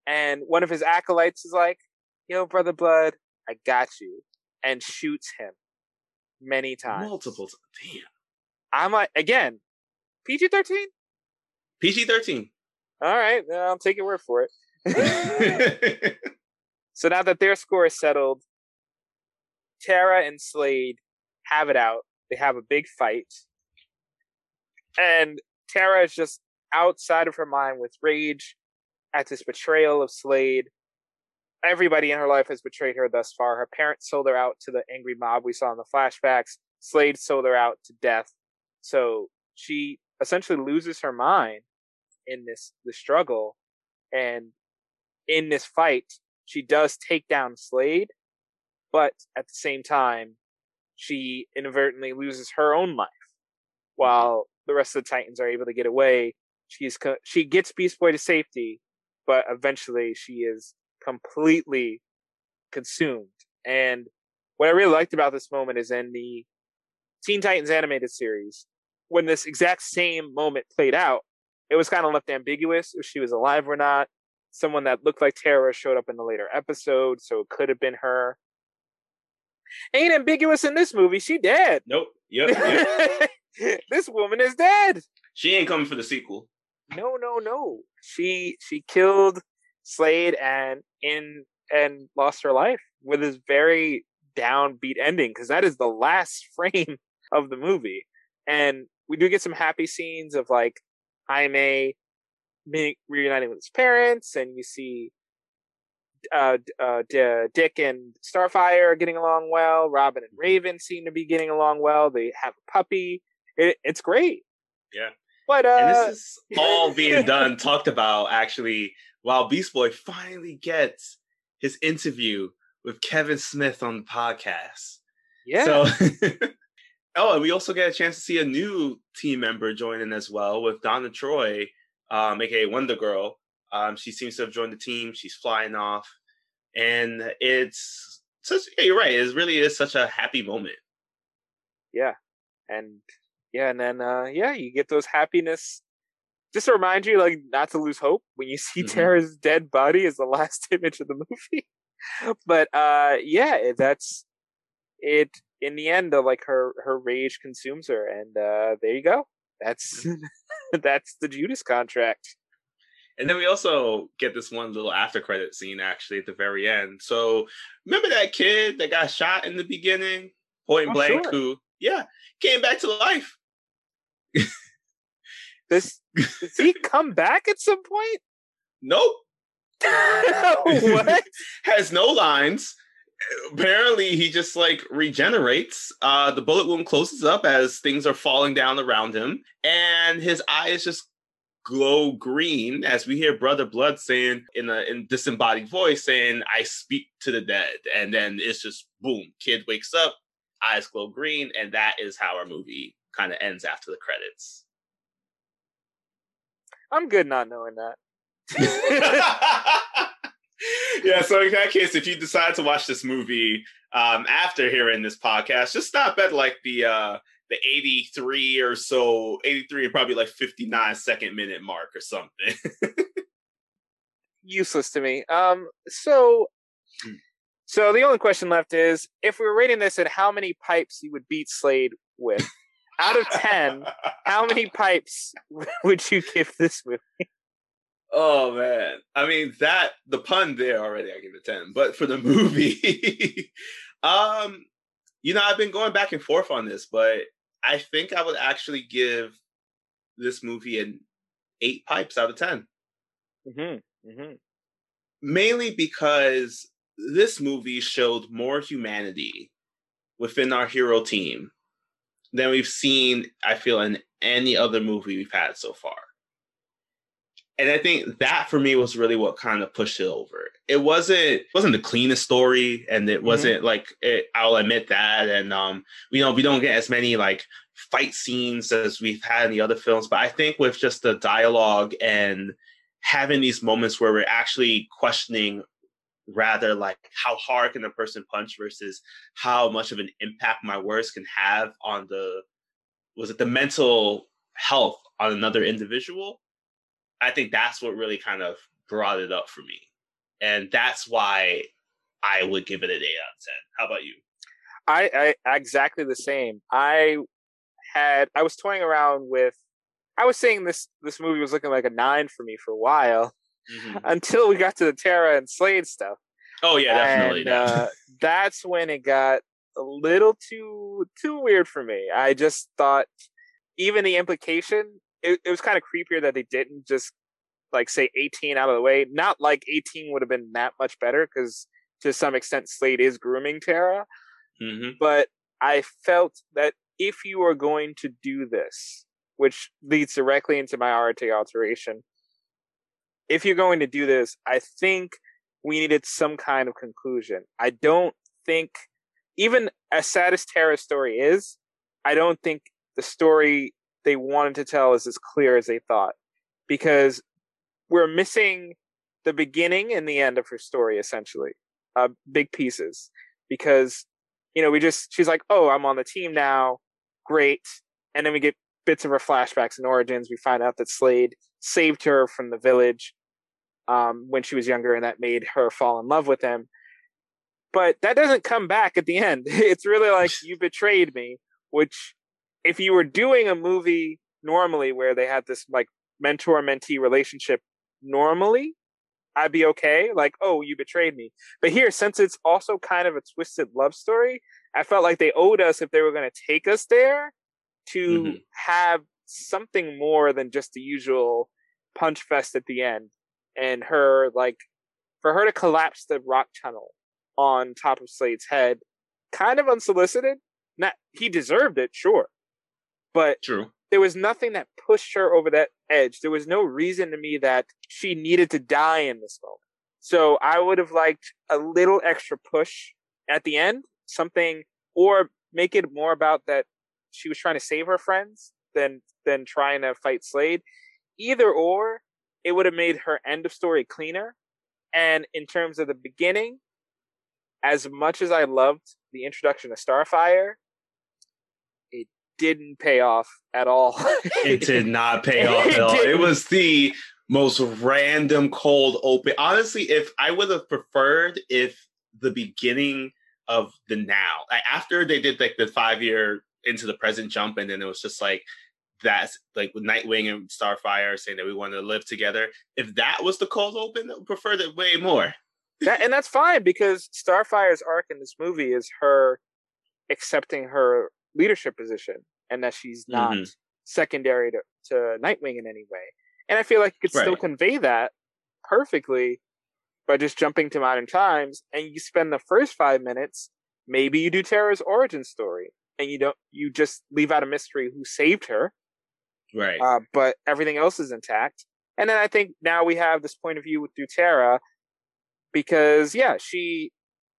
And one of his acolytes is like, Yo, Brother Blood, I got you. And shoots him many times. multiple times. Damn. I'm like, again, PG 13? PG thirteen. All right, I'll take your word for it. So now that their score is settled, Tara and Slade have it out. They have a big fight. And Tara is just outside of her mind with rage at this betrayal of Slade. Everybody in her life has betrayed her thus far. Her parents sold her out to the angry mob we saw in the flashbacks. Slade sold her out to death. So she essentially loses her mind in this the struggle. And in this fight, she does take down Slade, but at the same time, she inadvertently loses her own life. Mm-hmm. While the rest of the Titans are able to get away, she's co- she gets Beast Boy to safety, but eventually she is completely consumed. And what I really liked about this moment is in the Teen Titans animated series, when this exact same moment played out, it was kind of left ambiguous if she was alive or not someone that looked like Tara showed up in the later episode, so it could have been her. Ain't ambiguous in this movie. She dead. nope. Yep. yep. this woman is dead. she ain't coming for the sequel. No, no, no. She she killed Slade and in and lost her life with this very downbeat ending because that is the last frame of the movie. And we do get some happy scenes of like Jaime me- reuniting with his parents, and you see uh, uh, D- Dick and Starfire getting along well. Robin and Raven seem to be getting along well. They have a puppy. It, it's great. Yeah. But uh, and this is all being done, talked about actually, while Beast Boy finally gets his interview with Kevin Smith on the podcast. yeah. So, oh, and we also get a chance to see a new team member join in as well with Donna Troy, um, aka Wonder Girl. Um, she seems to have joined the team. She's flying off, and it's such. Yeah, you're right. It really is such a happy moment. yeah and yeah and then uh yeah you get those happiness just to remind you like not to lose hope when you see Mhm. tara's dead body as the last image of the movie but uh yeah that's it in the end uh, like her her rage consumes her and uh there you go that's that's the judas contract And then we also get this one little after credit scene actually at the very end. So remember that kid that got shot in the beginning, point Oh, blank, sure. who yeah came back to life. this does he come back at some point Nope, what has no lines. Apparently, he just like regenerates. Uh, the bullet wound closes up as things are falling down around him, and his eyes just glow green as we hear Brother Blood saying in a in disembodied voice, saying, "I speak to the dead," and then it's just boom. Kid wakes up, eyes glow green, and that is how our movie kind of ends after the credits. i'm good not knowing that yeah, so in that case, if you decide to watch this movie um, after hearing this podcast, just stop at like the uh, the 83 or so, 83 and probably like 59 second minute mark or something. useless to me. Um, so, Hmm. so the only question left is if we were rating this at how many pipes you would beat Slade with. Out of ten, how many pipes would you give this movie? Oh man. I mean that the pun there already I give it 10. But for the movie, um, you know, I've been going back and forth on this, but I think I would actually give this movie an eight pipes out of 10. Mm-hmm. Mm-hmm. Mainly because this movie showed more humanity within our hero team than we've seen, I feel, in any other movie we've had so far and I think that for me was really what kind of pushed it over. It wasn't it wasn't the cleanest story, and it mm-hmm. wasn't mm-hmm. like it, I'll admit that. And um, you know, we don't get as many like fight scenes as we've had in the other films, but I think with just the dialogue and having these moments where we're actually questioning rather like how hard can a person punch versus how much of an impact my words can have on the was it the mental health on another individual I think that's what really kind of brought it up for me. And that's why I would give it an 8 out of 10. How about you? I, I exactly the same. I had I was toying around with I was saying this this movie was looking like a 9 for me for a while mm-hmm. until we got to the Tara and Slade stuff. Oh yeah, definitely. And, uh, that's when it got a little too too weird for me. I just thought even the implication it, it was kind of creepier that they didn't just like say 18 out of the way. Not like 18 would have been that much better because to some extent Slade is grooming Tara. Mm-hmm. But I felt that if you are going to do this, which leads directly into my RTA alteration, if you're going to do this, I think we needed some kind of conclusion. I don't think, even as sad as Tara's story is, I don't think the story they wanted to tell is as clear as they thought. Because we're missing the beginning and the end of her story essentially uh, big pieces. Because you know we just she's like oh i'm on the team now. Great. And then we get bits of her flashbacks and origins. We find out that slade saved her from the village um, when she was younger and that made her fall in love with him. But that doesn't come back at the end. It's really like you betrayed me which if you were doing a movie normally where they had this like mentor mentee relationship normally, I'd be okay. Like, oh, you betrayed me. But here, since it's also kind of a twisted love story, I felt like they owed us, if they were going to take us there, to mm-hmm. have something more than just the usual punch fest at the end. And her, like, for her to collapse the rock tunnel on top of Slade's head, kind of unsolicited. Not, he deserved it, sure. But True. there was nothing that pushed her over that edge. There was no reason to me that she needed to die in this moment. So I would have liked a little extra push at the end, something, or make it more about that she was trying to save her friends than than trying to fight Slade. Either or, it would have made her end of story cleaner. And in terms of the beginning, as much as I loved the introduction of Starfire, didn't pay off at all. it did not pay off at all. It was the most random cold open. Honestly, if I would have preferred if the beginning of the now, after they did like the five year into the present jump, and then it was just like that's like with Nightwing and Starfire saying that we want to live together. If that was the cold open, I would prefer that way more. That, and that's fine because Starfire's arc in this movie is her accepting her leadership position and that she's not mm-hmm. secondary to, to Nightwing in any way. And I feel like you could right. still convey that perfectly by just jumping to modern times and you spend the first five minutes, maybe you do Tara's origin story and you don't you just leave out a mystery who saved her. Right. Uh, but everything else is intact. And then I think now we have this point of view through Tara because yeah, she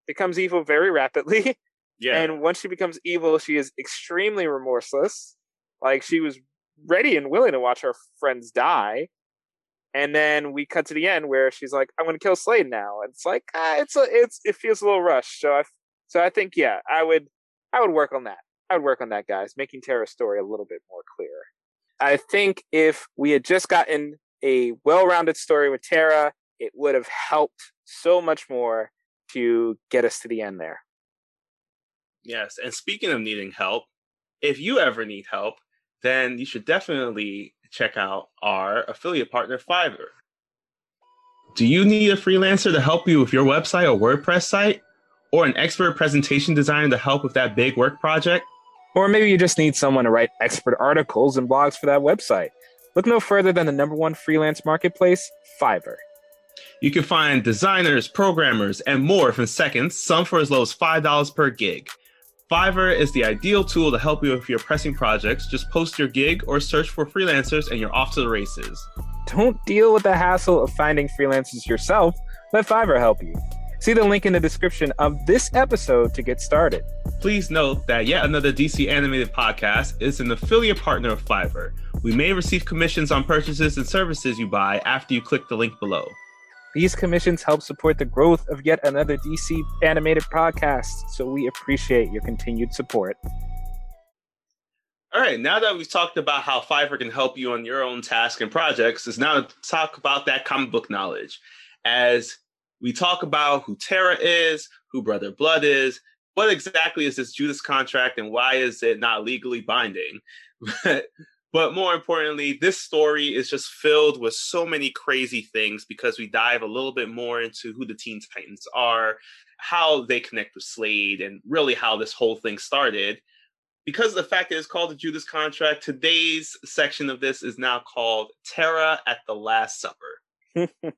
becomes evil very rapidly Yeah. And once she becomes evil, she is extremely remorseless. Like she was ready and willing to watch her friends die. And then we cut to the end where she's like, "I'm going to kill Slade now." And it's like, ah, it's a, it's it feels a little rushed. So I, so I think yeah, I would, I would work on that. I would work on that, guys, making Tara's story a little bit more clear. I think if we had just gotten a well-rounded story with Tara, it would have helped so much more to get us to the end there. Yes. And speaking of needing help, if you ever need help, then you should definitely check out our affiliate partner, Fiverr. Do you need a freelancer to help you with your website or WordPress site? Or an expert presentation designer to help with that big work project? Or maybe you just need someone to write expert articles and blogs for that website. Look no further than the number one freelance marketplace, Fiverr. You can find designers, programmers, and more from seconds, some for as low as $5 per gig. Fiverr is the ideal tool to help you with your pressing projects. Just post your gig or search for freelancers and you're off to the races. Don't deal with the hassle of finding freelancers yourself. Let Fiverr help you. See the link in the description of this episode to get started. Please note that yet another DC animated podcast is an affiliate partner of Fiverr. We may receive commissions on purchases and services you buy after you click the link below. These commissions help support the growth of yet another DC animated podcast, so we appreciate your continued support. All right, now that we've talked about how Fiverr can help you on your own tasks and projects, is now to talk about that comic book knowledge. As we talk about who Tara is, who Brother Blood is, what exactly is this Judas contract, and why is it not legally binding? But more importantly, this story is just filled with so many crazy things because we dive a little bit more into who the Teen Titans are, how they connect with Slade, and really how this whole thing started. Because of the fact that it's called the Judas Contract, today's section of this is now called Terra at the Last Supper.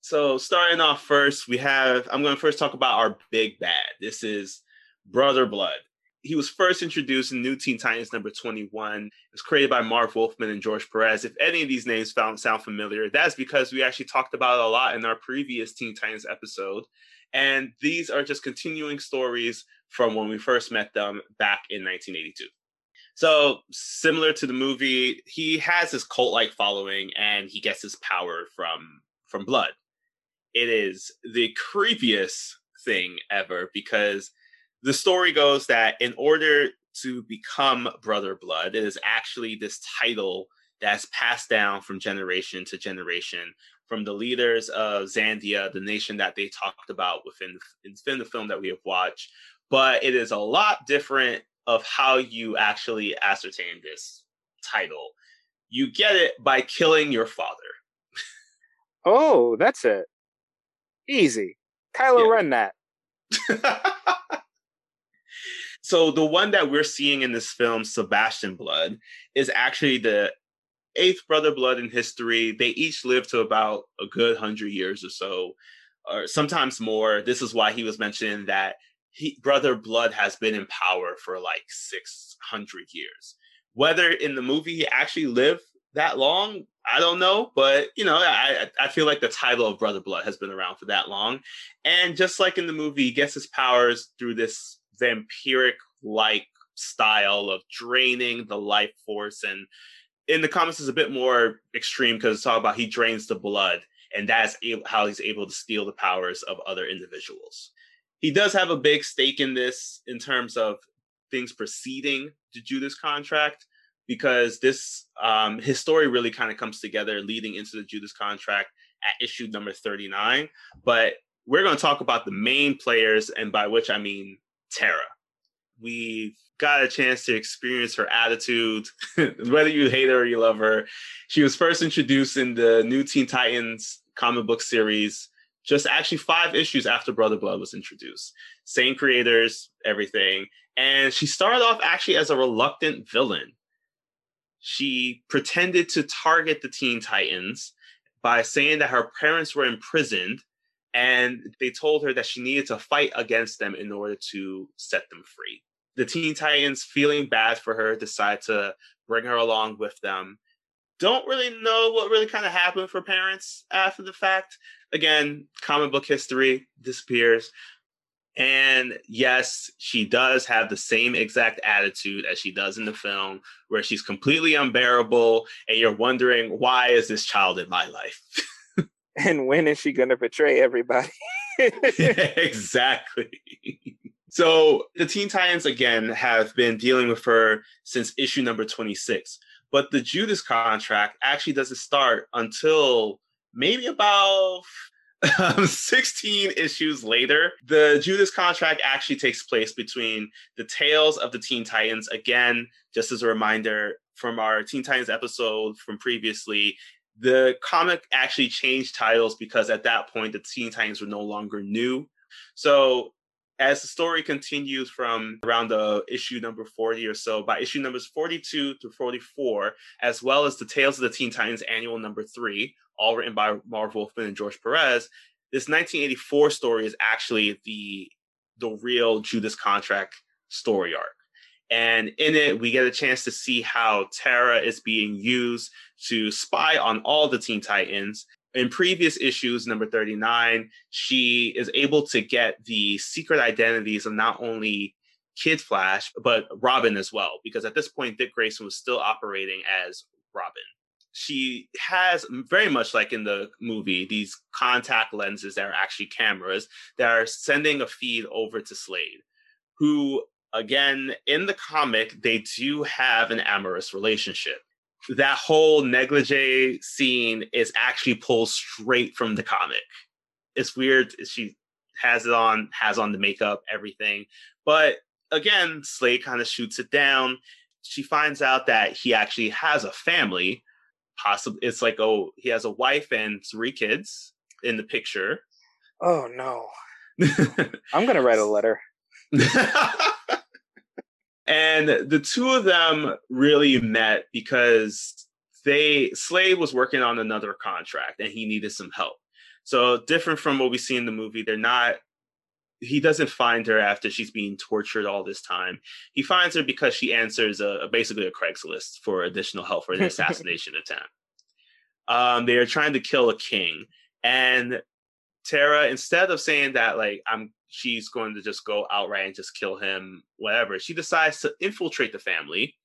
so, starting off first, we have I'm going to first talk about our big bad. This is Brother Blood he was first introduced in New Teen Titans number 21. It was created by Marv Wolfman and George Perez. If any of these names found, sound familiar, that's because we actually talked about it a lot in our previous Teen Titans episode. And these are just continuing stories from when we first met them back in 1982. So, similar to the movie, he has his cult like following and he gets his power from from blood. It is the creepiest thing ever because the story goes that in order to become Brother Blood, it is actually this title that's passed down from generation to generation from the leaders of Zandia, the nation that they talked about within, within the film that we have watched. But it is a lot different of how you actually ascertain this title. You get it by killing your father. oh, that's it. Easy. Kylo yeah. Ren that. So the one that we're seeing in this film, Sebastian Blood, is actually the eighth brother blood in history. They each lived to about a good hundred years or so, or sometimes more. This is why he was mentioning that he, brother blood has been in power for like six hundred years. Whether in the movie he actually lived that long, I don't know, but you know, I I feel like the title of Brother Blood has been around for that long, and just like in the movie, he gets his powers through this vampiric like style of draining the life force. And in the comics is a bit more extreme because it's all about he drains the blood and that's how he's able to steal the powers of other individuals. He does have a big stake in this in terms of things preceding the judas contract because this um, his story really kind of comes together leading into the judas contract at issue number 39 but we're going to talk about the main players and by which i mean tara we got a chance to experience her attitude, whether you hate her or you love her. She was first introduced in the New Teen Titans comic book series, just actually five issues after Brother Blood was introduced. Same creators, everything. And she started off actually as a reluctant villain. She pretended to target the Teen Titans by saying that her parents were imprisoned and they told her that she needed to fight against them in order to set them free. The Teen Titans, feeling bad for her, decide to bring her along with them. Don't really know what really kind of happened for parents after the fact. Again, comic book history disappears. And yes, she does have the same exact attitude as she does in the film, where she's completely unbearable, and you're wondering, why is this child in my life? and when is she going to betray everybody? exactly. So the Teen Titans again have been dealing with her since issue number 26. But the Judas contract actually doesn't start until maybe about um, 16 issues later. The Judas contract actually takes place between the Tales of the Teen Titans. Again, just as a reminder from our Teen Titans episode from previously, The comic actually changed titles because at that point the Teen Titans were no longer new. So as the story continues from around the issue number 40 or so, by issue numbers 42 through 44, as well as the Tales of the Teen Titans annual number three, all written by Marv Wolfman and George Perez, this 1984 story is actually the the real Judas contract story arc. And in it, we get a chance to see how Tara is being used to spy on all the Teen Titans. In previous issues, number 39, she is able to get the secret identities of not only Kid Flash, but Robin as well, because at this point, Dick Grayson was still operating as Robin. She has very much like in the movie, these contact lenses that are actually cameras that are sending a feed over to Slade, who again, in the comic, they do have an amorous relationship. That whole negligee scene is actually pulled straight from the comic. It's weird. She has it on, has on the makeup, everything. But again, Slade kind of shoots it down. She finds out that he actually has a family. Possibly, it's like, oh, he has a wife and three kids in the picture. Oh no. I'm gonna write a letter. And the two of them really met because they Slade was working on another contract and he needed some help. So different from what we see in the movie, they're not he doesn't find her after she's being tortured all this time. He finds her because she answers a, a basically a Craigslist for additional help for an assassination attempt. Um, they are trying to kill a king, and Tara, instead of saying that like I'm she's going to just go outright and just kill him, whatever. She decides to infiltrate the family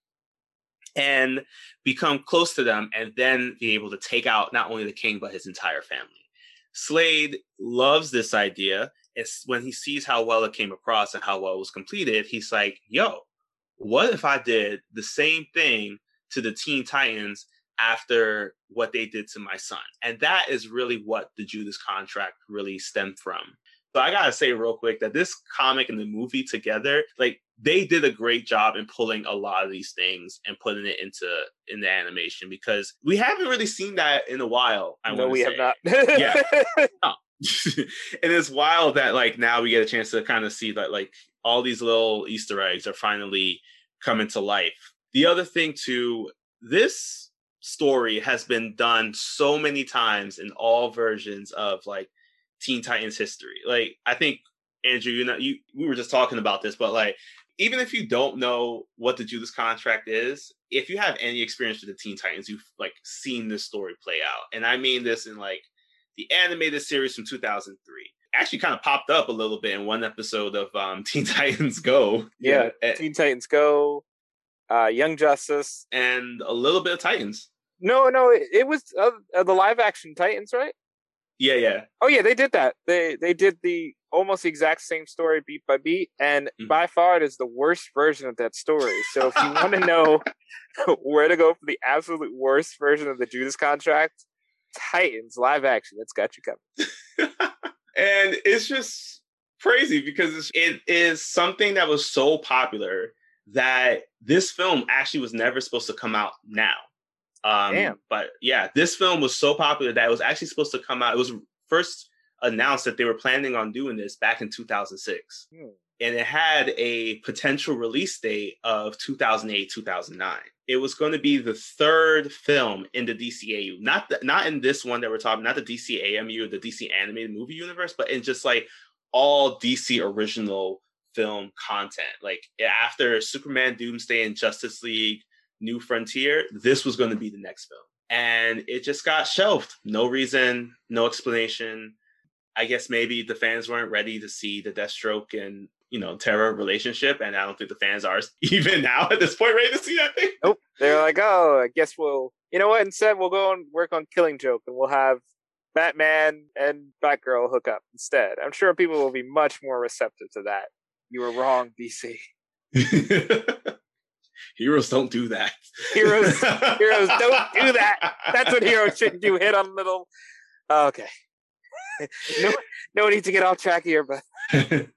and become close to them and then be able to take out not only the king but his entire family. Slade loves this idea. It's when he sees how well it came across and how well it was completed, he's like, yo, what if I did the same thing to the Teen Titans after what they did to my son? And that is really what the Judas contract really stemmed from. So I gotta say real quick that this comic and the movie together, like they did a great job in pulling a lot of these things and putting it into in the animation because we haven't really seen that in a while. I no, we say. have not. yeah. Oh. and it's wild that like now we get a chance to kind of see that like all these little Easter eggs are finally coming to life. The other thing too, this story has been done so many times in all versions of like Teen Titans history. Like I think Andrew, you know, you we were just talking about this, but like even if you don't know what the Judas contract is, if you have any experience with the Teen Titans, you've like seen this story play out. And I mean this in like the animated series from 2003. Actually, kind of popped up a little bit in one episode of um, Teen Titans Go. Yeah, yeah. Teen Titans Go, uh, Young Justice, and a little bit of Titans. No, no, it, it was uh, uh, the live action Titans, right? Yeah, yeah. Oh yeah, they did that. They they did the almost the exact same story beat by beat, and mm-hmm. by far it is the worst version of that story. So if you want to know where to go for the absolute worst version of the Judas contract, Titans live action. It's got you covered. and it's just crazy because it is something that was so popular that this film actually was never supposed to come out now. Um, Damn. But yeah, this film was so popular that it was actually supposed to come out. It was first announced that they were planning on doing this back in 2006. Hmm. And it had a potential release date of 2008, 2009. It was going to be the third film in the DCAU, not the, not in this one that we're talking, not the DCAMU, the DC animated movie universe, but in just like all DC original film content. Like after Superman, Doomsday, and Justice League, New Frontier, this was going to be the next film. And it just got shelved. No reason, no explanation. I guess maybe the fans weren't ready to see the Deathstroke and, you know, Tara relationship. And I don't think the fans are even now at this point ready to see that thing. Nope. They're like, oh, I guess we'll, you know what? Instead, we'll go and work on Killing Joke and we'll have Batman and Batgirl hook up instead. I'm sure people will be much more receptive to that. You were wrong, DC. Heroes don't do that. Heroes, heroes don't do that. That's what heroes shouldn't do. Hit on little. okay. no, no need to get off track here, but.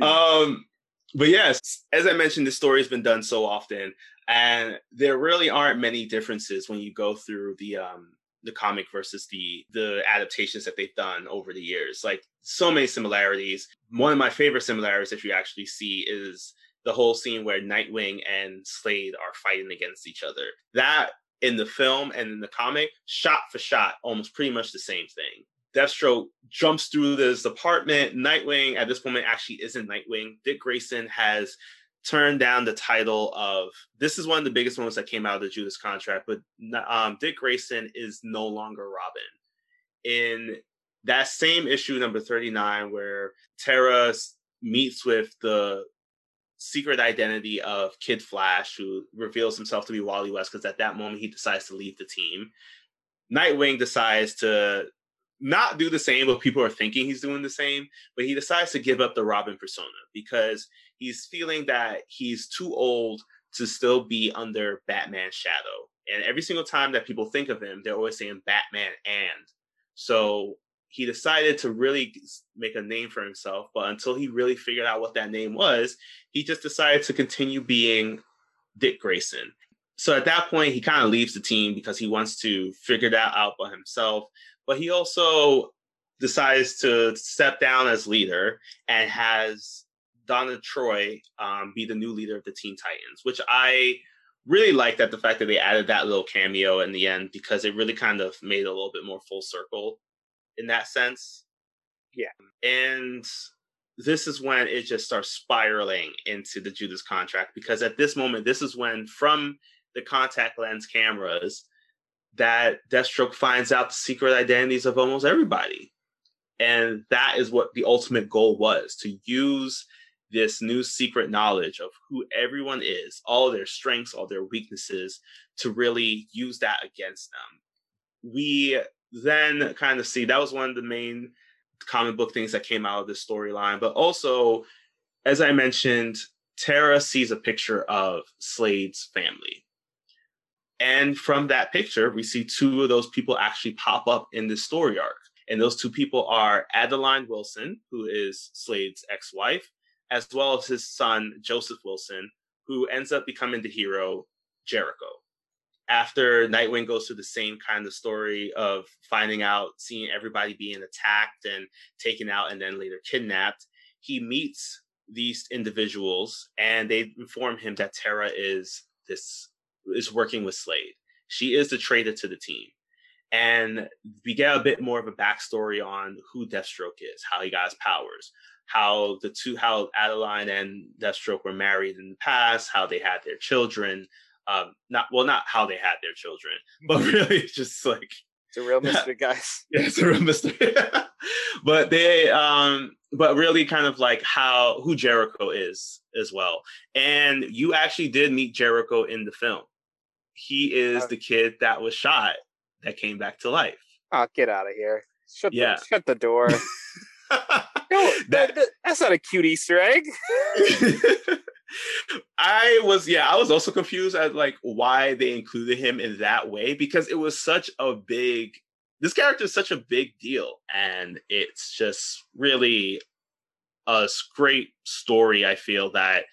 um, but yes, as I mentioned, this story has been done so often, and there really aren't many differences when you go through the um the comic versus the the adaptations that they've done over the years. Like so many similarities. One of my favorite similarities that you actually see is the whole scene where Nightwing and Slade are fighting against each other. That in the film and in the comic, shot for shot, almost pretty much the same thing. Deathstroke jumps through this apartment. Nightwing at this moment actually isn't Nightwing. Dick Grayson has turned down the title of this is one of the biggest moments that came out of the Judas contract, but um, Dick Grayson is no longer Robin. In that same issue, number 39, where Tara meets with the secret identity of Kid Flash, who reveals himself to be Wally West, because at that moment he decides to leave the team. Nightwing decides to not do the same, but people are thinking he's doing the same. But he decides to give up the Robin persona because he's feeling that he's too old to still be under Batman's shadow. And every single time that people think of him, they're always saying Batman and. So he decided to really make a name for himself. But until he really figured out what that name was, he just decided to continue being Dick Grayson. So at that point, he kind of leaves the team because he wants to figure that out by himself. But he also decides to step down as leader and has Donna Troy um, be the new leader of the Teen Titans, which I really like that the fact that they added that little cameo in the end because it really kind of made it a little bit more full circle in that sense. Yeah. And this is when it just starts spiraling into the Judas contract because at this moment, this is when from the contact lens cameras that Deathstroke finds out the secret identities of almost everybody. And that is what the ultimate goal was to use this new secret knowledge of who everyone is, all their strengths, all their weaknesses, to really use that against them. We then kind of see that was one of the main comic book things that came out of this storyline. But also, as I mentioned, Tara sees a picture of Slade's family. And from that picture, we see two of those people actually pop up in this story arc. And those two people are Adeline Wilson, who is Slade's ex wife, as well as his son, Joseph Wilson, who ends up becoming the hero, Jericho after Nightwing goes through the same kind of story of finding out, seeing everybody being attacked and taken out and then later kidnapped, he meets these individuals and they inform him that Tara is this is working with Slade. She is the traitor to the team. And we get a bit more of a backstory on who Deathstroke is, how he got his powers, how the two, how Adeline and Deathstroke were married in the past, how they had their children, um, not well, not how they had their children, but really just like it's a real mystery, guys. Yeah, it's a real mystery. but they, um, but really kind of like how who Jericho is as well. And you actually did meet Jericho in the film. He is uh, the kid that was shot that came back to life. Oh, get out of here! Shut yeah. the shut the door. no, that, that, that's not a cute Easter egg. I was yeah, I was also confused at like why they included him in that way because it was such a big this character is such a big deal and it's just really a great story I feel that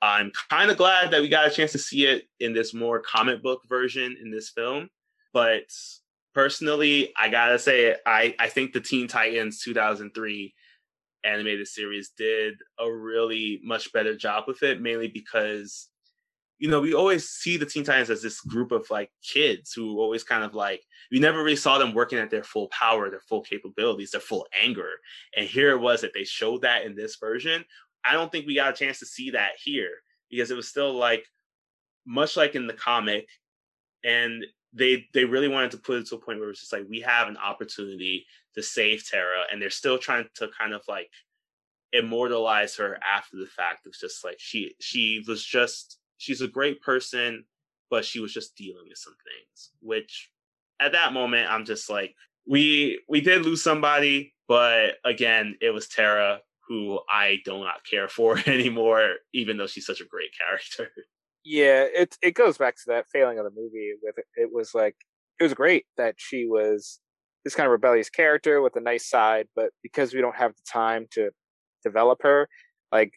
I'm kind of glad that we got a chance to see it in this more comic book version in this film but personally I got to say I I think the Teen Titans 2003 animated series did a really much better job with it, mainly because you know, we always see the Teen Titans as this group of like kids who always kind of like we never really saw them working at their full power, their full capabilities, their full anger. And here it was that they showed that in this version. I don't think we got a chance to see that here because it was still like much like in the comic, and they they really wanted to put it to a point where it's just like we have an opportunity to save Tara, and they're still trying to kind of like immortalize her after the fact. It's just like she she was just she's a great person, but she was just dealing with some things. Which at that moment, I'm just like, we we did lose somebody, but again, it was Tara who I do not care for anymore, even though she's such a great character. Yeah, it it goes back to that failing of the movie. With it, it was like it was great that she was this kind of rebellious character with a nice side, but because we don't have the time to develop her, like,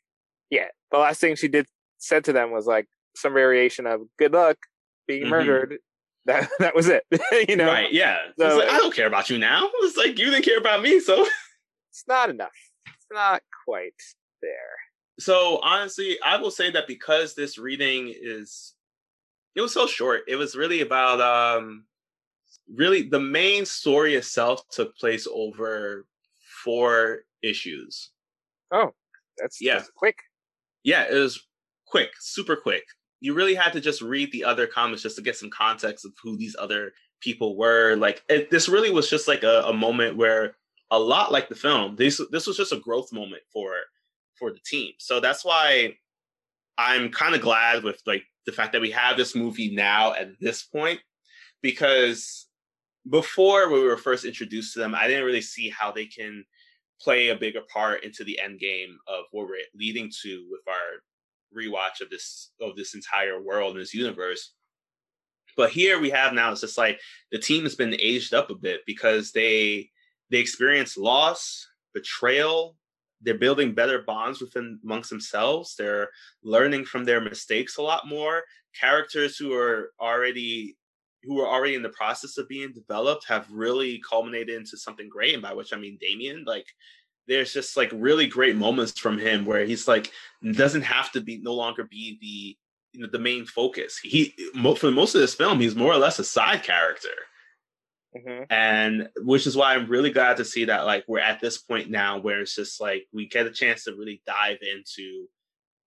yeah, the last thing she did said to them was like some variation of "Good luck being mm-hmm. murdered." That that was it. you know, right? Yeah. So- it's like, I don't care about you now. It's like you didn't care about me, so. it's not enough. It's not quite there. So honestly, I will say that because this reading is it was so short. It was really about um really the main story itself took place over four issues. Oh, that's Yeah. that's quick. Yeah, it was quick, super quick. You really had to just read the other comics just to get some context of who these other people were. Like it, this really was just like a, a moment where a lot like the film, this this was just a growth moment for for the team. So that's why I'm kind of glad with like the fact that we have this movie now at this point because before we were first introduced to them, I didn't really see how they can play a bigger part into the end game of what we're leading to with our rewatch of this of this entire world and this universe. But here we have now it's just like the team has been aged up a bit because they they experience loss, betrayal, they're building better bonds within amongst themselves. They're learning from their mistakes a lot more. Characters who are already who are already in the process of being developed have really culminated into something great. And by which I mean Damian. Like there's just like really great moments from him where he's like doesn't have to be no longer be the you know the main focus. He for most of this film, he's more or less a side character hmm and which is why i'm really glad to see that like we're at this point now where it's just like we get a chance to really dive into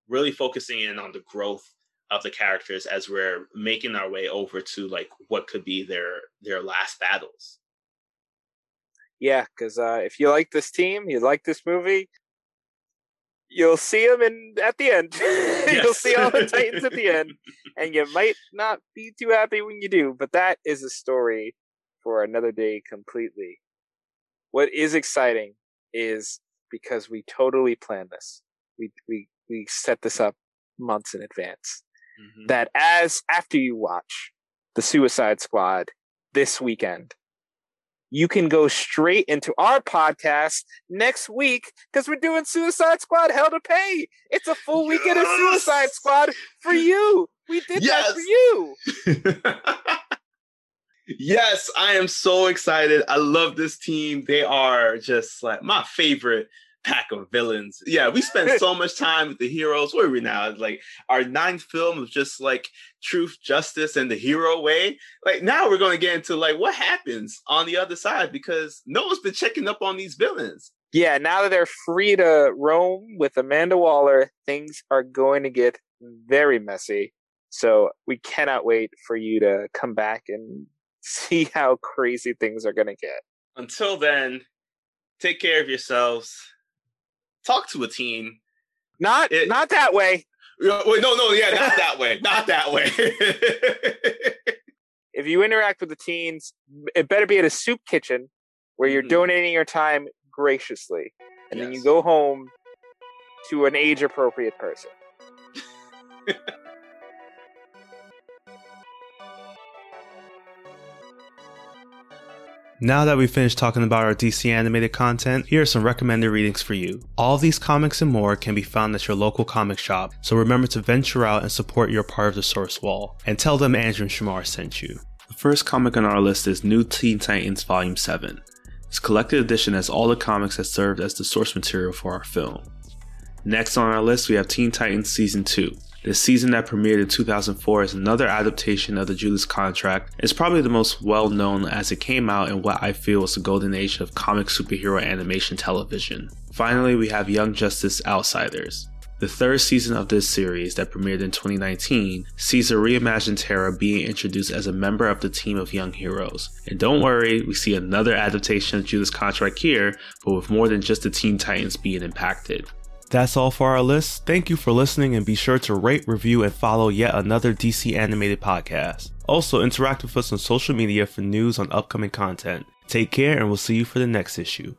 really focusing in on the growth of the characters as we're making our way over to like what could be their their last battles Yeah, because uh, if you like this team, you like this movie, you'll see them in at the end. you'll see all the Titans at the end, and you might not be too happy when you do. But that is a story for another day completely. What is exciting is because we totally planned this. We we we set this up months in advance. Mhm. That as after you watch the Suicide Squad this weekend, you can go straight into our podcast next week because we're doing Suicide Squad Hell to Pay. It's a full weekend of Suicide Squad for you. We did that for you. yes, I am so excited. I love this team. They are just like my favorite pack of villains. Yeah, we spend so much time with the heroes. Where are we now? Like our ninth film of just like truth, justice, and the hero way. Like now we're going to get into like what happens on the other side because no one's been checking up on these villains. Yeah, now that they're free to roam with Amanda Waller, things are going to get very messy. So we cannot wait for you to come back and see how crazy things are going to get. Until then, take care of yourselves. Talk to a team. Not It- not that way. No, no, yeah, not that way. Not that way. If you interact with the teens, it better be at a soup kitchen where you're Mhm. donating your time graciously. And then you go home to an age appropriate person. Now that we've finished talking about our DC animated content, here are some recommended readings for you. All these comics and more can be found at your local comic shop, so remember to venture out and support your part of the source wall, and tell them Andrew and Shamar sent you. The first comic on our list is New Teen Titans Volume 7. This collected edition has all the comics that served as the source material for our film. Next on our list, we have Teen Titans Season 2. This season that premiered in 2004 is another adaptation of the Judas Contract. It's probably the most well known as it came out in what I feel was the golden age of comic superhero animation television. Finally, we have Young Justice Outsiders. The third season of this series that premiered in 2019 sees a reimagined Terra being introduced as a member of the team of young heroes. And don't worry, we see another adaptation of Judas Contract here, but with more than just the Teen Titans being impacted. That's all for our list. Thank you for listening and be sure to rate, review, and follow yet another DC animated podcast. Also, interact with us on social media for news on upcoming content. Take care and we'll see you for the next issue.